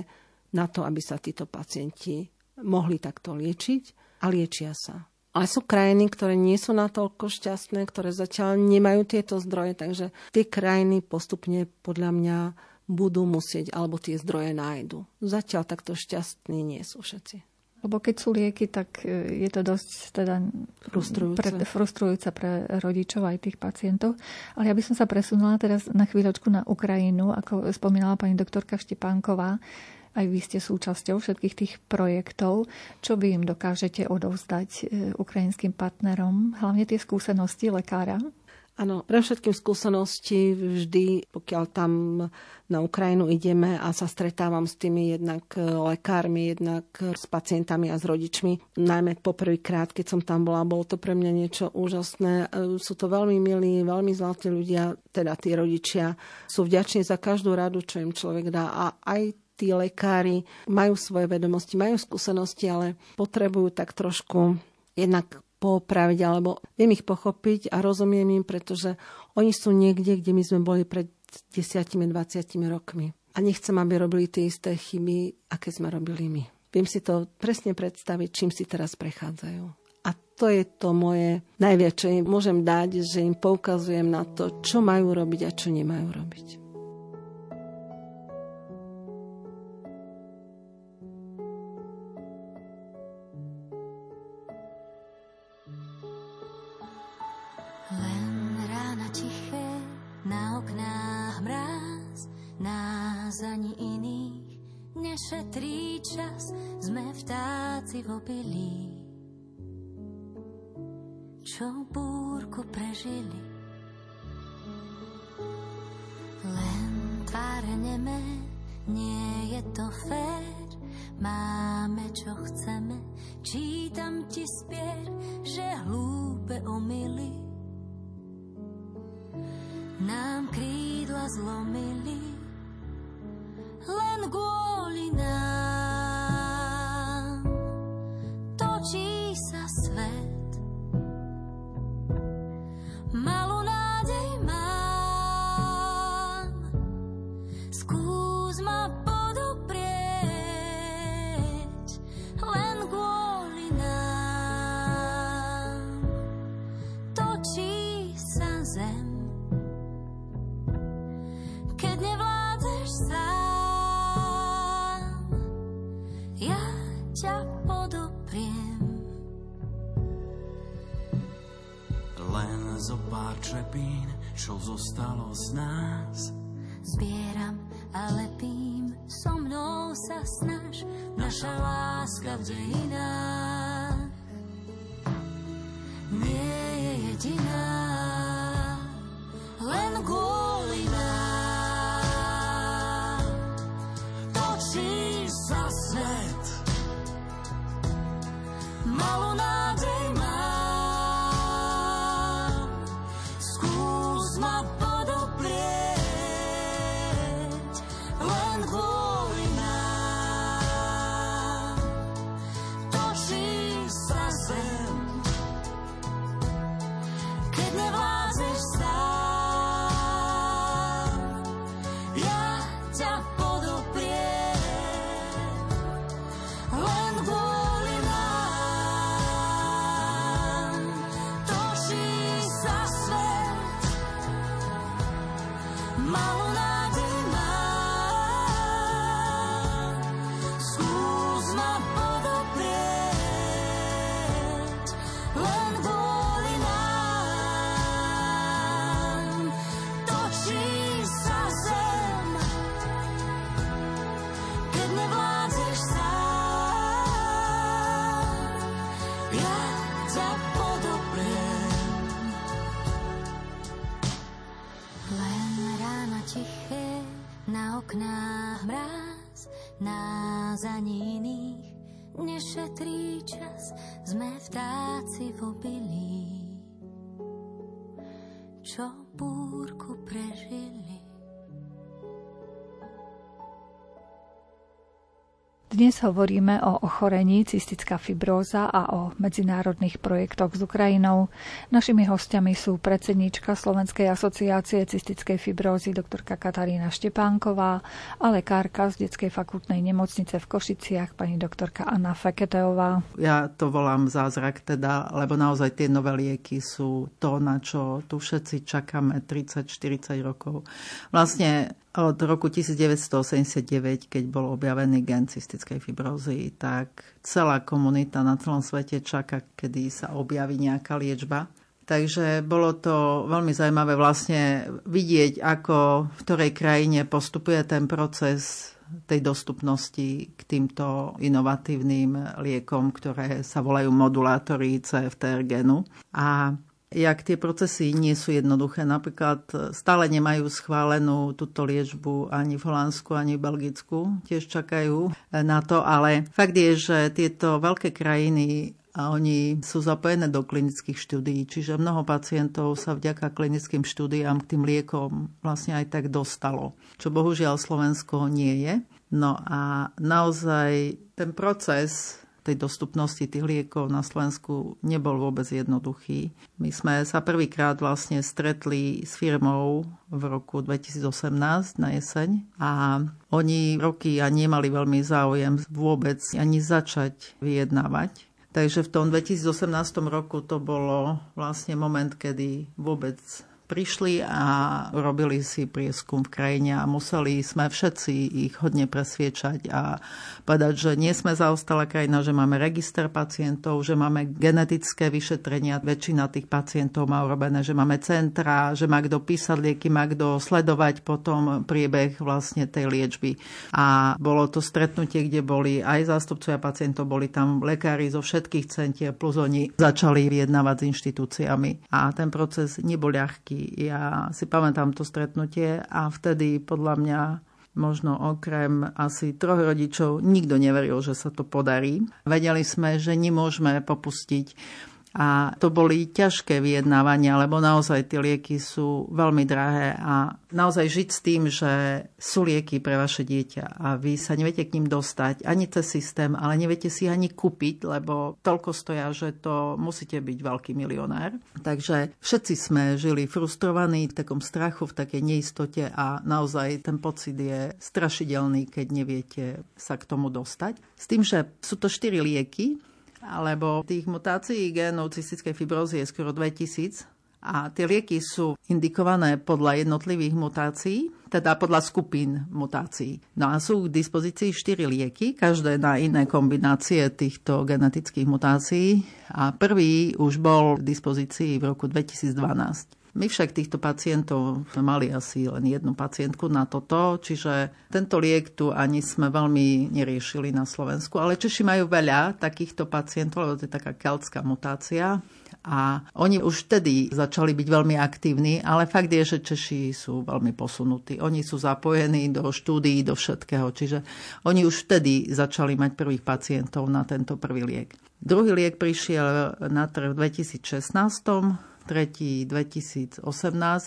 na to, aby sa títo pacienti mohli takto liečiť a liečia sa. Ale sú krajiny, ktoré nie sú natoľko šťastné, ktoré zatiaľ nemajú tieto zdroje, takže tie krajiny postupne podľa mňa budú musieť, alebo tie zdroje nájdu. Zatiaľ takto šťastní nie sú všetci. Lebo keď sú lieky, tak e, je to dosť teda frustrujúce. Pre, frustrujúce pre rodičov aj tých pacientov. Ale ja by som sa presunula teraz na chvíľočku na Ukrajinu, ako spomínala pani doktorka Štepánková aj vy ste súčasťou všetkých tých projektov. Čo vy im dokážete odovzdať e, ukrajinským partnerom? Hlavne tie skúsenosti lekára? Áno, pre všetkým skúsenosti vždy, pokiaľ tam na Ukrajinu ideme a sa stretávam s tými jednak e, lekármi, jednak s pacientami a s rodičmi. Najmä poprvýkrát, keď som tam bola, bolo to pre mňa niečo úžasné. E, sú to veľmi milí, veľmi zlatí ľudia, teda tí rodičia. Sú vďační za každú radu, čo im človek dá. A aj tí lekári majú svoje vedomosti, majú skúsenosti, ale potrebujú tak trošku jednak popraviť, alebo viem ich pochopiť a rozumiem im, pretože oni sú niekde, kde my sme boli pred 10-20 rokmi. A nechcem, aby robili tie isté chyby, aké sme robili my. Viem si to presne predstaviť, čím si teraz prechádzajú. A to je to moje najviac, čo im môžem dať, že im poukazujem na to, čo majú robiť a čo nemajú robiť. Ani iných. Nešetrí čas, sme vtáci v obilí, čo búrku prežili. Len tváre nie je to fér, máme čo chceme, čítam ti spier, že hlúpe omily. Nám krídla zlomili len kvôli nám. Točí sa svet, čo zostalo z nás. Zbieram a lepím, so mnou sa snaž, naša láska v dejinách. tiché, na oknách mráz, na ani iných nešetrí čas, sme vtáci v obilí, čo búrku prežili. Dnes hovoríme o ochorení cystická fibróza a o medzinárodných projektoch s Ukrajinou. Našimi hostiami sú predsedníčka Slovenskej asociácie cystickej fibrózy doktorka Katarína Štepánková a lekárka z Detskej fakultnej nemocnice v Košiciach pani doktorka Anna Feketeová. Ja to volám zázrak teda, lebo naozaj tie nové lieky sú to, na čo tu všetci čakáme 30-40 rokov. Vlastne od roku 1989, keď bol objavený gen cystickej fibrózy, tak celá komunita na celom svete čaká, kedy sa objaví nejaká liečba. Takže bolo to veľmi zaujímavé vlastne vidieť, ako v ktorej krajine postupuje ten proces tej dostupnosti k týmto inovatívnym liekom, ktoré sa volajú modulátory CFTR genu. A jak tie procesy nie sú jednoduché. Napríklad e, stále nemajú schválenú túto liečbu ani v Holandsku, ani v Belgicku. Tiež čakajú e, na to, ale fakt je, že tieto veľké krajiny a oni sú zapojené do klinických štúdií, čiže mnoho pacientov sa vďaka klinickým štúdiám k tým liekom vlastne aj tak dostalo, čo bohužiaľ Slovensko nie je. No a naozaj ten proces tej dostupnosti tých liekov na Slovensku nebol vôbec jednoduchý. My sme sa prvýkrát vlastne stretli s firmou v roku 2018 na jeseň a oni roky a nemali veľmi záujem vôbec ani začať vyjednávať. Takže v tom 2018 roku to bolo vlastne moment, kedy vôbec prišli a robili si prieskum v krajine a museli sme všetci ich hodne presviečať a povedať, že nie sme zaostala krajina, že máme register pacientov, že máme genetické vyšetrenia, väčšina tých pacientov má urobené, že máme centra, že má kto písať lieky, má kto sledovať potom priebeh vlastne tej liečby. A bolo to stretnutie, kde boli aj zástupcovia pacientov, boli tam lekári zo všetkých centier, plus oni začali vyjednávať s inštitúciami. A ten proces nebol ľahký ja si pamätám to stretnutie a vtedy podľa mňa možno okrem asi troch rodičov nikto neveril, že sa to podarí. Vedeli sme, že nemôžeme popustiť a to boli ťažké vyjednávania, lebo naozaj tie lieky sú veľmi drahé a naozaj žiť s tým, že sú lieky pre vaše dieťa a vy sa neviete k ním dostať ani cez systém, ale neviete si ani kúpiť, lebo toľko stoja, že to musíte byť veľký milionár. Takže všetci sme žili frustrovaní v takom strachu, v takej neistote a naozaj ten pocit je strašidelný, keď neviete sa k tomu dostať. S tým, že sú to štyri lieky, alebo tých mutácií génov cystickej fibrózy je skoro 2000 a tie lieky sú indikované podľa jednotlivých mutácií, teda podľa skupín mutácií. No a sú k dispozícii 4 lieky, každé na iné kombinácie týchto genetických mutácií a prvý už bol k dispozícii v roku 2012. My však týchto pacientov sme mali asi len jednu pacientku na toto, čiže tento liek tu ani sme veľmi neriešili na Slovensku, ale Češi majú veľa takýchto pacientov, lebo to je taká keltská mutácia a oni už vtedy začali byť veľmi aktívni, ale fakt je, že Češi sú veľmi posunutí. Oni sú zapojení do štúdií, do všetkého, čiže oni už vtedy začali mať prvých pacientov na tento prvý liek. Druhý liek prišiel na trh v 2016 2018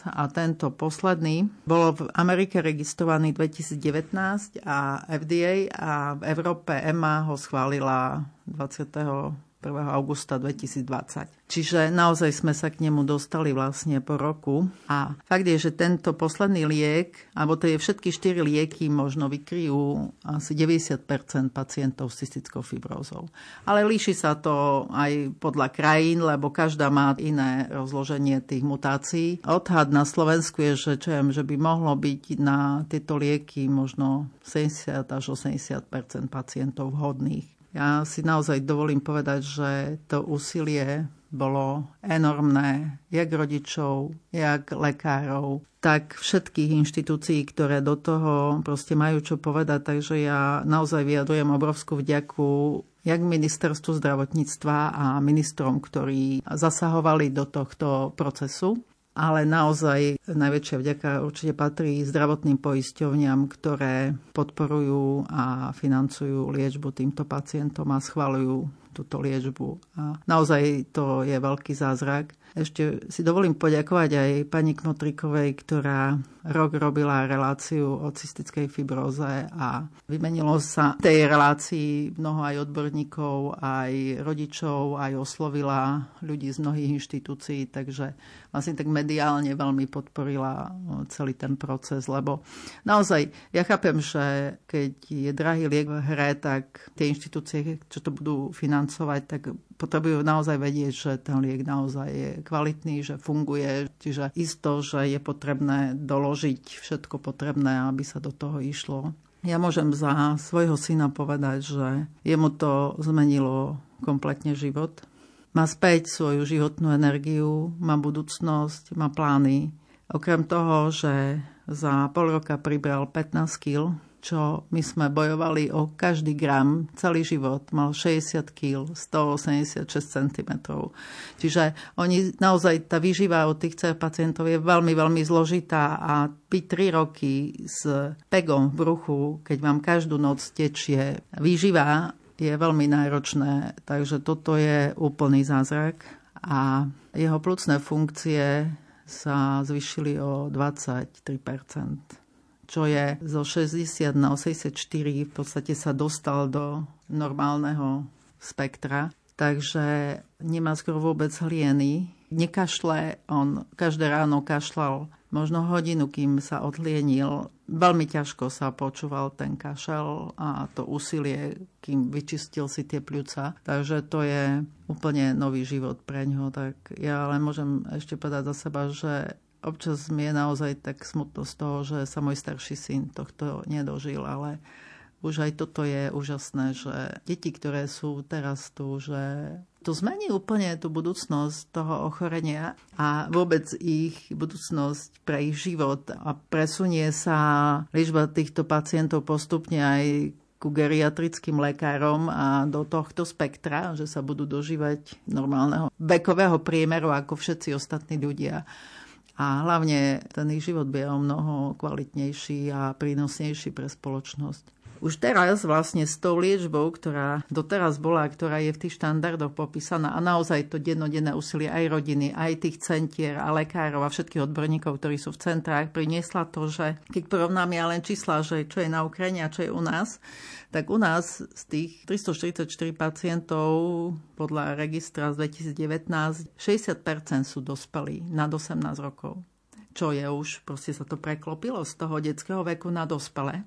a tento posledný bolo v Amerike registrovaný 2019 a FDA a v Európe EMA ho schválila 20. 1. augusta 2020. Čiže naozaj sme sa k nemu dostali vlastne po roku. A fakt je, že tento posledný liek, alebo to je všetky štyri lieky, možno vykryjú asi 90% pacientov s cystickou fibrózou. Ale líši sa to aj podľa krajín, lebo každá má iné rozloženie tých mutácií. Odhad na Slovensku je, že, čo viem, že by mohlo byť na tieto lieky možno 70 až 80% pacientov vhodných. Ja si naozaj dovolím povedať, že to úsilie bolo enormné, jak rodičov, jak lekárov, tak všetkých inštitúcií, ktoré do toho proste majú čo povedať. Takže ja naozaj vyjadrujem obrovskú vďaku jak ministerstvu zdravotníctva a ministrom, ktorí zasahovali do tohto procesu. Ale naozaj najväčšia vďaka určite patrí zdravotným poisťovniam, ktoré podporujú a financujú liečbu týmto pacientom a schvalujú túto liečbu. A naozaj to je veľký zázrak. Ešte si dovolím poďakovať aj pani Kmotrikovej, ktorá rok robila reláciu o cystickej fibróze a vymenilo sa tej relácii mnoho aj odborníkov, aj rodičov, aj oslovila ľudí z mnohých inštitúcií, takže vlastne tak mediálne veľmi podporila celý ten proces, lebo naozaj ja chápem, že keď je drahý liek v hre, tak tie inštitúcie, čo to budú financovať, tak potrebujú naozaj vedieť, že ten liek naozaj je kvalitný, že funguje, čiže isto, že je potrebné doložiť všetko potrebné, aby sa do toho išlo. Ja môžem za svojho syna povedať, že jemu to zmenilo kompletne život. Má späť svoju životnú energiu, má budúcnosť, má plány. Okrem toho, že za pol roka pribral 15 kg, čo my sme bojovali o každý gram, celý život mal 60 kg, 186 cm. Čiže oni naozaj, tá výživa od tých CR pacientov je veľmi, veľmi zložitá a byť 3 roky s pegom v bruchu, keď vám každú noc tečie výživa, je veľmi náročné. Takže toto je úplný zázrak a jeho plúcne funkcie sa zvyšili o 23% čo je zo 60 na 84, v podstate sa dostal do normálneho spektra. Takže nemá skoro vôbec hlieny. Nekašle, on každé ráno kašľal možno hodinu, kým sa odlienil. Veľmi ťažko sa počúval ten kašel a to úsilie, kým vyčistil si tie pľúca. Takže to je úplne nový život pre ňo. Tak ja len môžem ešte povedať za seba, že občas mi je naozaj tak smutno z toho, že sa môj starší syn tohto nedožil, ale už aj toto je úžasné, že deti, ktoré sú teraz tu, že to zmení úplne tú budúcnosť toho ochorenia a vôbec ich budúcnosť pre ich život a presunie sa liečba týchto pacientov postupne aj ku geriatrickým lekárom a do tohto spektra, že sa budú dožívať normálneho vekového priemeru ako všetci ostatní ľudia a hlavne ten ich život bude o mnoho kvalitnejší a prínosnejší pre spoločnosť. Už teraz vlastne s tou liečbou, ktorá doteraz bola, ktorá je v tých štandardoch popísaná a naozaj to dennodenné úsilie aj rodiny, aj tých centier a lekárov a všetkých odborníkov, ktorí sú v centrách, priniesla to, že keď porovnáme len čísla, že čo je na Ukrajine a čo je u nás, tak u nás z tých 344 pacientov podľa registra z 2019 60% sú dospelí nad 18 rokov čo je už, proste sa to preklopilo z toho detského veku na dospelé.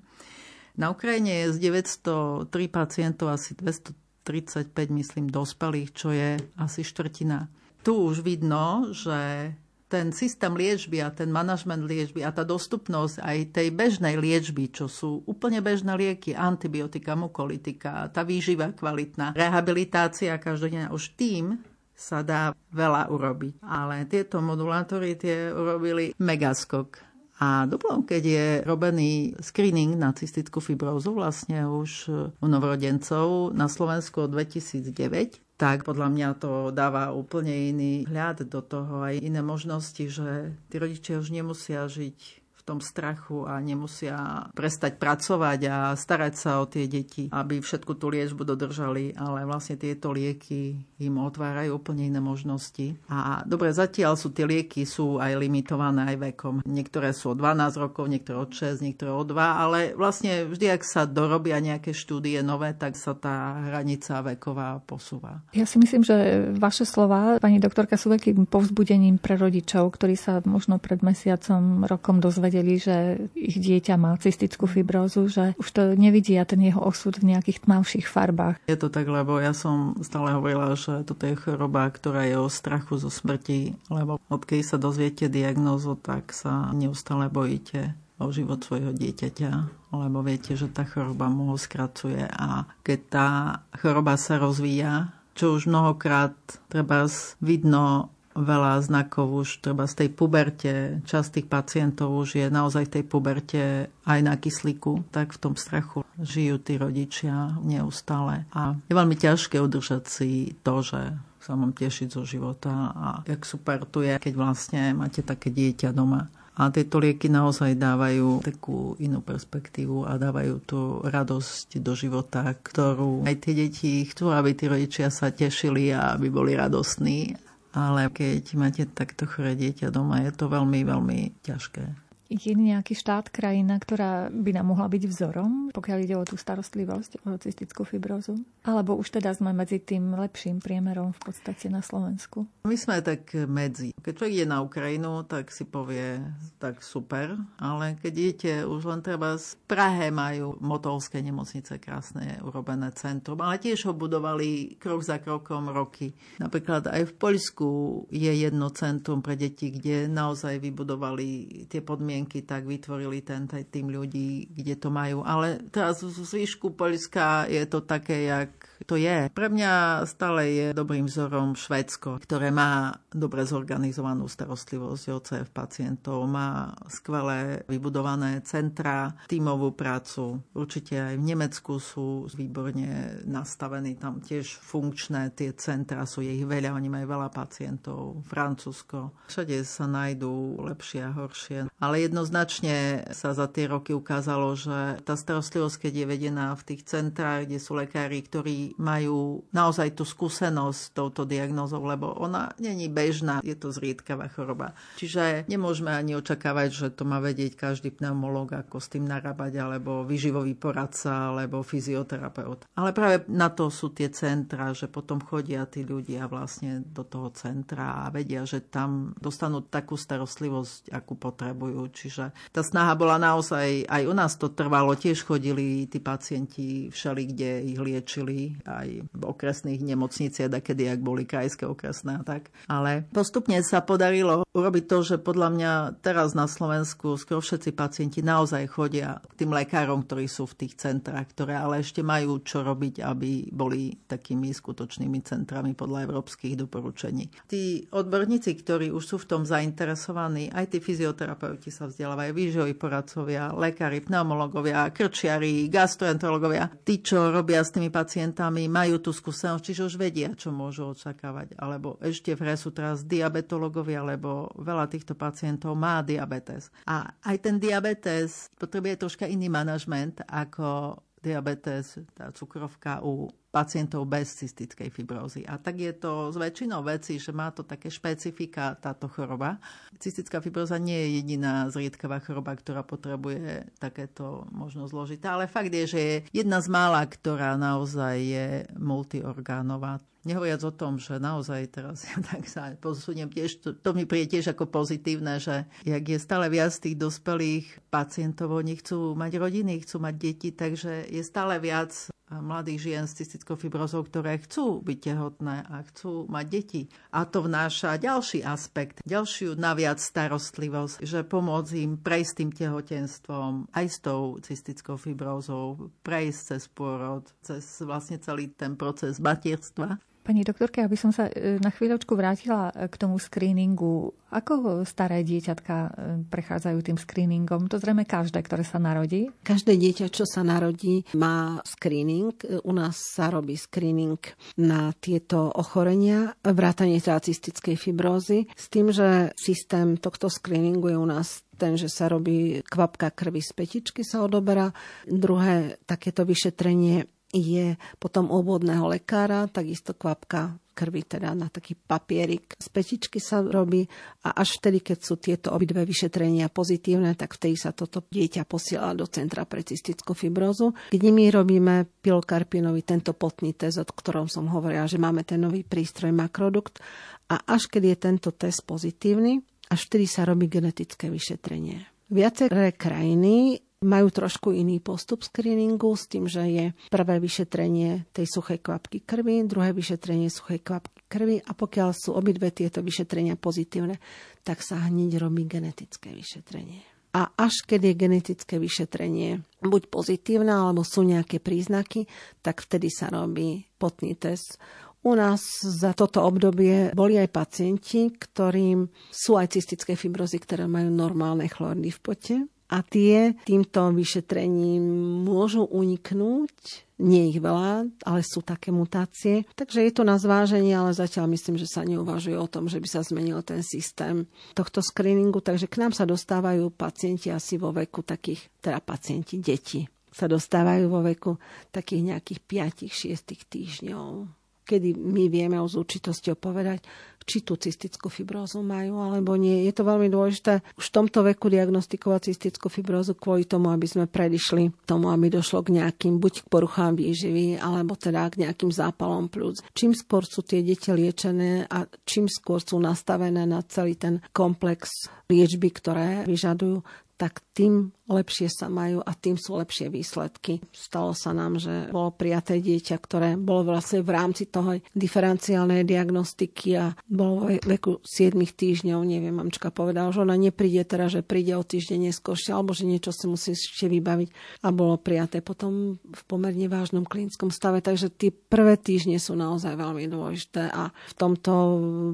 Na Ukrajine je z 903 pacientov asi 235, myslím, dospelých, čo je asi štvrtina. Tu už vidno, že ten systém liečby a ten manažment liečby a tá dostupnosť aj tej bežnej liečby, čo sú úplne bežné lieky, antibiotika, mukolitika, tá výživa kvalitná, rehabilitácia každodenná, už tým sa dá veľa urobiť. Ale tieto modulátory tie urobili megaskok. A doplom, keď je robený screening na cystickú fibrózu vlastne už u novorodencov na Slovensku od 2009, tak podľa mňa to dáva úplne iný hľad do toho, aj iné možnosti, že tí rodičia už nemusia žiť tom strachu a nemusia prestať pracovať a starať sa o tie deti, aby všetku tú liečbu dodržali, ale vlastne tieto lieky im otvárajú úplne iné možnosti. A dobre, zatiaľ sú tie lieky sú aj limitované aj vekom. Niektoré sú o 12 rokov, niektoré od 6, niektoré od 2, ale vlastne vždy, ak sa dorobia nejaké štúdie nové, tak sa tá hranica veková posúva. Ja si myslím, že vaše slova, pani doktorka, sú veľkým povzbudením pre rodičov, ktorí sa možno pred mesiacom, rokom dozvedeli vedeli, že ich dieťa má cystickú fibrózu, že už to nevidia ten jeho osud v nejakých tmavších farbách. Je to tak, lebo ja som stále hovorila, že toto je choroba, ktorá je o strachu zo smrti, lebo odkedy sa dozviete diagnózu, tak sa neustále bojíte o život svojho dieťaťa, lebo viete, že tá choroba mu ho skracuje a keď tá choroba sa rozvíja, čo už mnohokrát treba vidno veľa znakov už treba z tej puberte. Časť tých pacientov už je naozaj v tej puberte aj na kyslíku, tak v tom strachu žijú tí rodičia neustále. A je veľmi ťažké udržať si to, že sa mám tešiť zo života a jak super tu je, keď vlastne máte také dieťa doma. A tieto lieky naozaj dávajú takú inú perspektívu a dávajú tú radosť do života, ktorú aj tie deti chcú, aby tí rodičia sa tešili a aby boli radostní. Ale keď máte takto choré dieťa doma, je to veľmi, veľmi ťažké. Je nejaký štát, krajina, ktorá by nám mohla byť vzorom, pokiaľ ide o tú starostlivosť, o cystickú fibrozu? Alebo už teda sme medzi tým lepším priemerom v podstate na Slovensku? My sme tak medzi. Keď človek ide na Ukrajinu, tak si povie, tak super, ale keď idete už len treba z Prahe majú motovské nemocnice krásne urobené centrum, ale tiež ho budovali krok za krokom roky. Napríklad aj v Poľsku je jedno centrum pre deti, kde naozaj vybudovali tie podmienky podmienky tak vytvorili ten tým ľudí, kde to majú. Ale teraz v zvyšku Poľska je to také, jak to je. Pre mňa stále je dobrým vzorom Švédsko, ktoré má dobre zorganizovanú starostlivosť OCF pacientov, má skvelé vybudované centra, tímovú prácu. Určite aj v Nemecku sú výborne nastavení, tam tiež funkčné tie centra, sú ich veľa, oni majú veľa pacientov. Francúzsko, všade sa nájdú lepšie a horšie. Ale jednoznačne sa za tie roky ukázalo, že tá starostlivosť, keď je vedená v tých centrách, kde sú lekári, ktorí majú naozaj tú skúsenosť s touto diagnózou, lebo ona není bežná, je to zriedkavá choroba. Čiže nemôžeme ani očakávať, že to má vedieť každý pneumolog, ako s tým narábať, alebo vyživový poradca, alebo fyzioterapeut. Ale práve na to sú tie centra, že potom chodia tí ľudia vlastne do toho centra a vedia, že tam dostanú takú starostlivosť, akú potrebujú. Čiže tá snaha bola naozaj, aj u nás to trvalo, tiež chodili tí pacienti všeli, kde ich liečili aj v okresných nemocniciach, kedy ak boli krajské okresné a tak. Ale postupne sa podarilo urobiť to, že podľa mňa teraz na Slovensku skoro všetci pacienti naozaj chodia k tým lekárom, ktorí sú v tých centrách, ktoré ale ešte majú čo robiť, aby boli takými skutočnými centrami podľa európskych doporučení. Tí odborníci, ktorí už sú v tom zainteresovaní, aj tí fyzioterapeuti sa vzdelávajú, výživoví poradcovia, lekári, pneumologovia, krčiari, gastroenterologovia, tí, čo robia s tými pacientami, pacientami majú tú skúsenosť, čiže už vedia, čo môžu očakávať. Alebo ešte v sú teraz diabetológovia, lebo veľa týchto pacientov má diabetes. A aj ten diabetes potrebuje troška iný manažment ako diabetes, tá cukrovka u pacientov bez cystickej fibrózy. A tak je to s väčšinou veci, že má to také špecifika táto choroba. Cystická fibróza nie je jediná zriedkavá choroba, ktorá potrebuje takéto možno zložitá, ale fakt je, že je jedna z mála, ktorá naozaj je multiorgánová. Nehovoriac o tom, že naozaj teraz ja tak sa posuniem tiež, to, to mi príde tiež ako pozitívne, že jak je stále viac tých dospelých pacientov, oni chcú mať rodiny, chcú mať deti, takže je stále viac mladých žien s fibrozou, ktoré chcú byť tehotné a chcú mať deti. A to vnáša ďalší aspekt, ďalšiu naviac starostlivosť, že pomôcť im prejsť tým tehotenstvom aj s tou cystickou fibrozou, prejsť cez pôrod, cez vlastne celý ten proces materstva. Pani doktorka, aby som sa e, na chvíľočku vrátila e, k tomu screeningu. Ako staré dieťatka e, prechádzajú tým screeningom? To zrejme každé, ktoré sa narodí? Každé dieťa, čo sa narodí, má screening. U nás sa robí screening na tieto ochorenia, vrátanie cystickej fibrózy, s tým, že systém tohto screeningu je u nás ten, že sa robí kvapka krvi z petičky sa odoberá. Druhé takéto vyšetrenie je potom obvodného lekára, takisto kvapka krvi, teda na taký papierik. Z petičky sa robí a až vtedy, keď sú tieto obidve vyšetrenia pozitívne, tak vtedy sa toto dieťa posiela do Centra pre cystickú fibrózu, kde my robíme pilokarpinový tento potný test, o ktorom som hovorila, že máme ten nový prístroj Makrodukt. A až keď je tento test pozitívny, až vtedy sa robí genetické vyšetrenie. Viaceré krajiny majú trošku iný postup screeningu s tým, že je prvé vyšetrenie tej suchej kvapky krvi, druhé vyšetrenie suchej kvapky krvi a pokiaľ sú obidve tieto vyšetrenia pozitívne, tak sa hneď robí genetické vyšetrenie. A až keď je genetické vyšetrenie buď pozitívne, alebo sú nejaké príznaky, tak vtedy sa robí potný test U nás za toto obdobie boli aj pacienti, ktorým sú aj cystické fibrozy, ktoré majú normálne chlordy v pote a tie týmto vyšetrením môžu uniknúť. Nie ich veľa, ale sú také mutácie. Takže je to na zváženie, ale zatiaľ myslím, že sa neuvažuje o tom, že by sa zmenil ten systém tohto screeningu. Takže k nám sa dostávajú pacienti asi vo veku takých, teda pacienti, deti sa dostávajú vo veku takých nejakých 5-6 týždňov kedy my vieme o zúčitosti povedať, či tú cystickú fibrózu majú alebo nie. Je to veľmi dôležité už v tomto veku diagnostikovať cystickú fibrózu kvôli tomu, aby sme predišli tomu, aby došlo k nejakým buď k poruchám výživy, alebo teda k nejakým zápalom plúc. Čím skôr sú tie deti liečené a čím skôr sú nastavené na celý ten komplex liečby, ktoré vyžadujú, tak tým lepšie sa majú a tým sú lepšie výsledky. Stalo sa nám, že bolo prijaté dieťa, ktoré bolo vlastne v rámci toho diferenciálnej diagnostiky a bolo vo veku 7 týždňov, neviem, mamčka povedala, že ona nepríde teraz, že príde o týždeň neskôršie, alebo že niečo si musí ešte vybaviť a bolo prijaté potom v pomerne vážnom klinickom stave. Takže tie prvé týždne sú naozaj veľmi dôležité a v tomto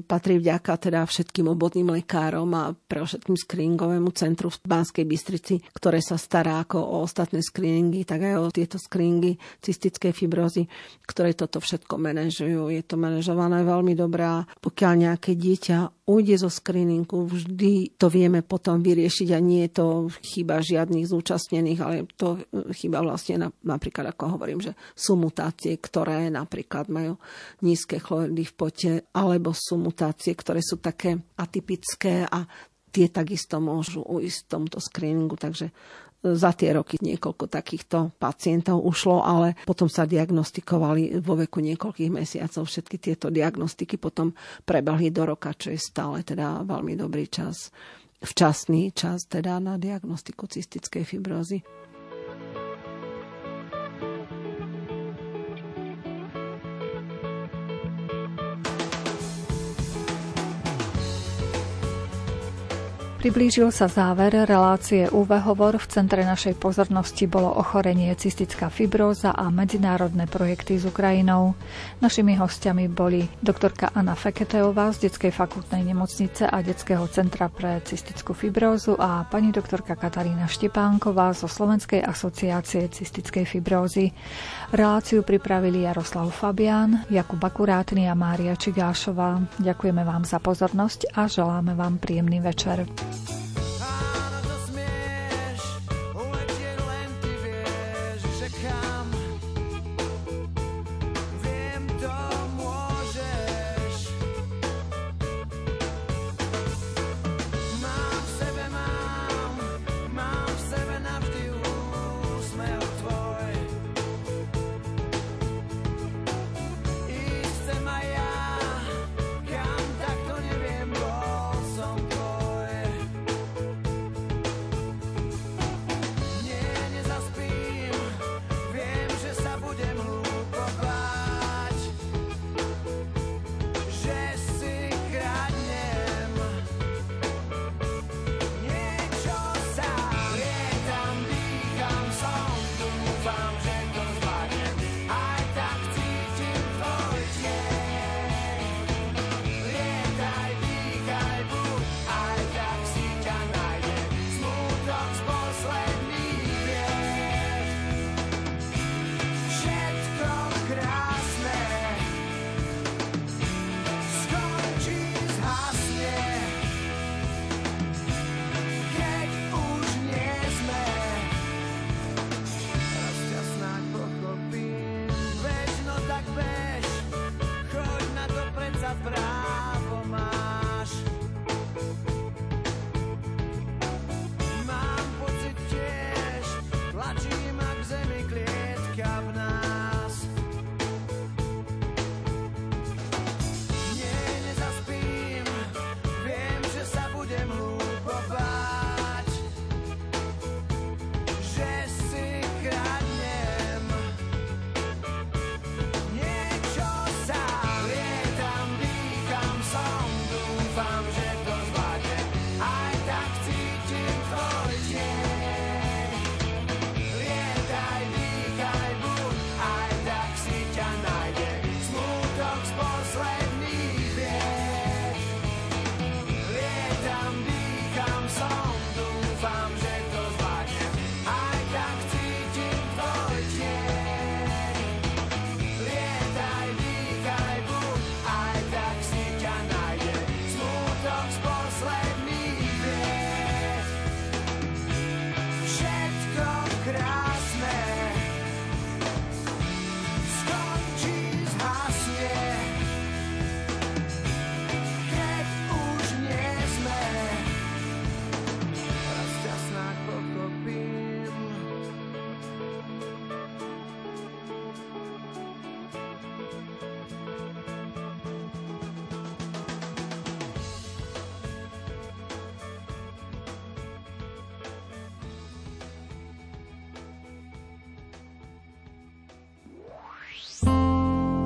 patrí vďaka teda všetkým obodným lekárom a pre všetkým screeningovému centru v Banskej Bystrici, ktoré sa stará ako o ostatné screeningy, tak aj o tieto screeningy cystickej fibrozy, ktoré toto všetko manažujú. Je to manažované veľmi dobré. Pokiaľ nejaké dieťa ujde zo screeningu, vždy to vieme potom vyriešiť a nie je to chyba žiadnych zúčastnených, ale to chyba vlastne napríklad, ako hovorím, že sú mutácie, ktoré napríklad majú nízke chloridy v pote, alebo sú mutácie, ktoré sú také atypické a tie takisto môžu ujsť v tomto screeningu, takže e, za tie roky niekoľko takýchto pacientov ušlo, ale potom sa diagnostikovali vo veku niekoľkých mesiacov. Všetky tieto diagnostiky potom prebehli do roka, čo je stále teda veľmi dobrý čas, včasný čas teda na diagnostiku cystickej fibrózy. Priblížil sa záver relácie UV Hovor. V centre našej pozornosti bolo ochorenie cystická fibróza a medzinárodné projekty s Ukrajinou. Našimi hostiami boli doktorka Anna Feketeová z Detskej fakultnej nemocnice a Detského centra pre cystickú fibrózu a pani doktorka Katarína Štepánková zo Slovenskej asociácie cystickej fibrózy. Reláciu pripravili Jaroslav Fabián, Jakub Akurátny a Mária Čigášová. Ďakujeme vám za pozornosť a želáme vám príjemný večer. Thank you.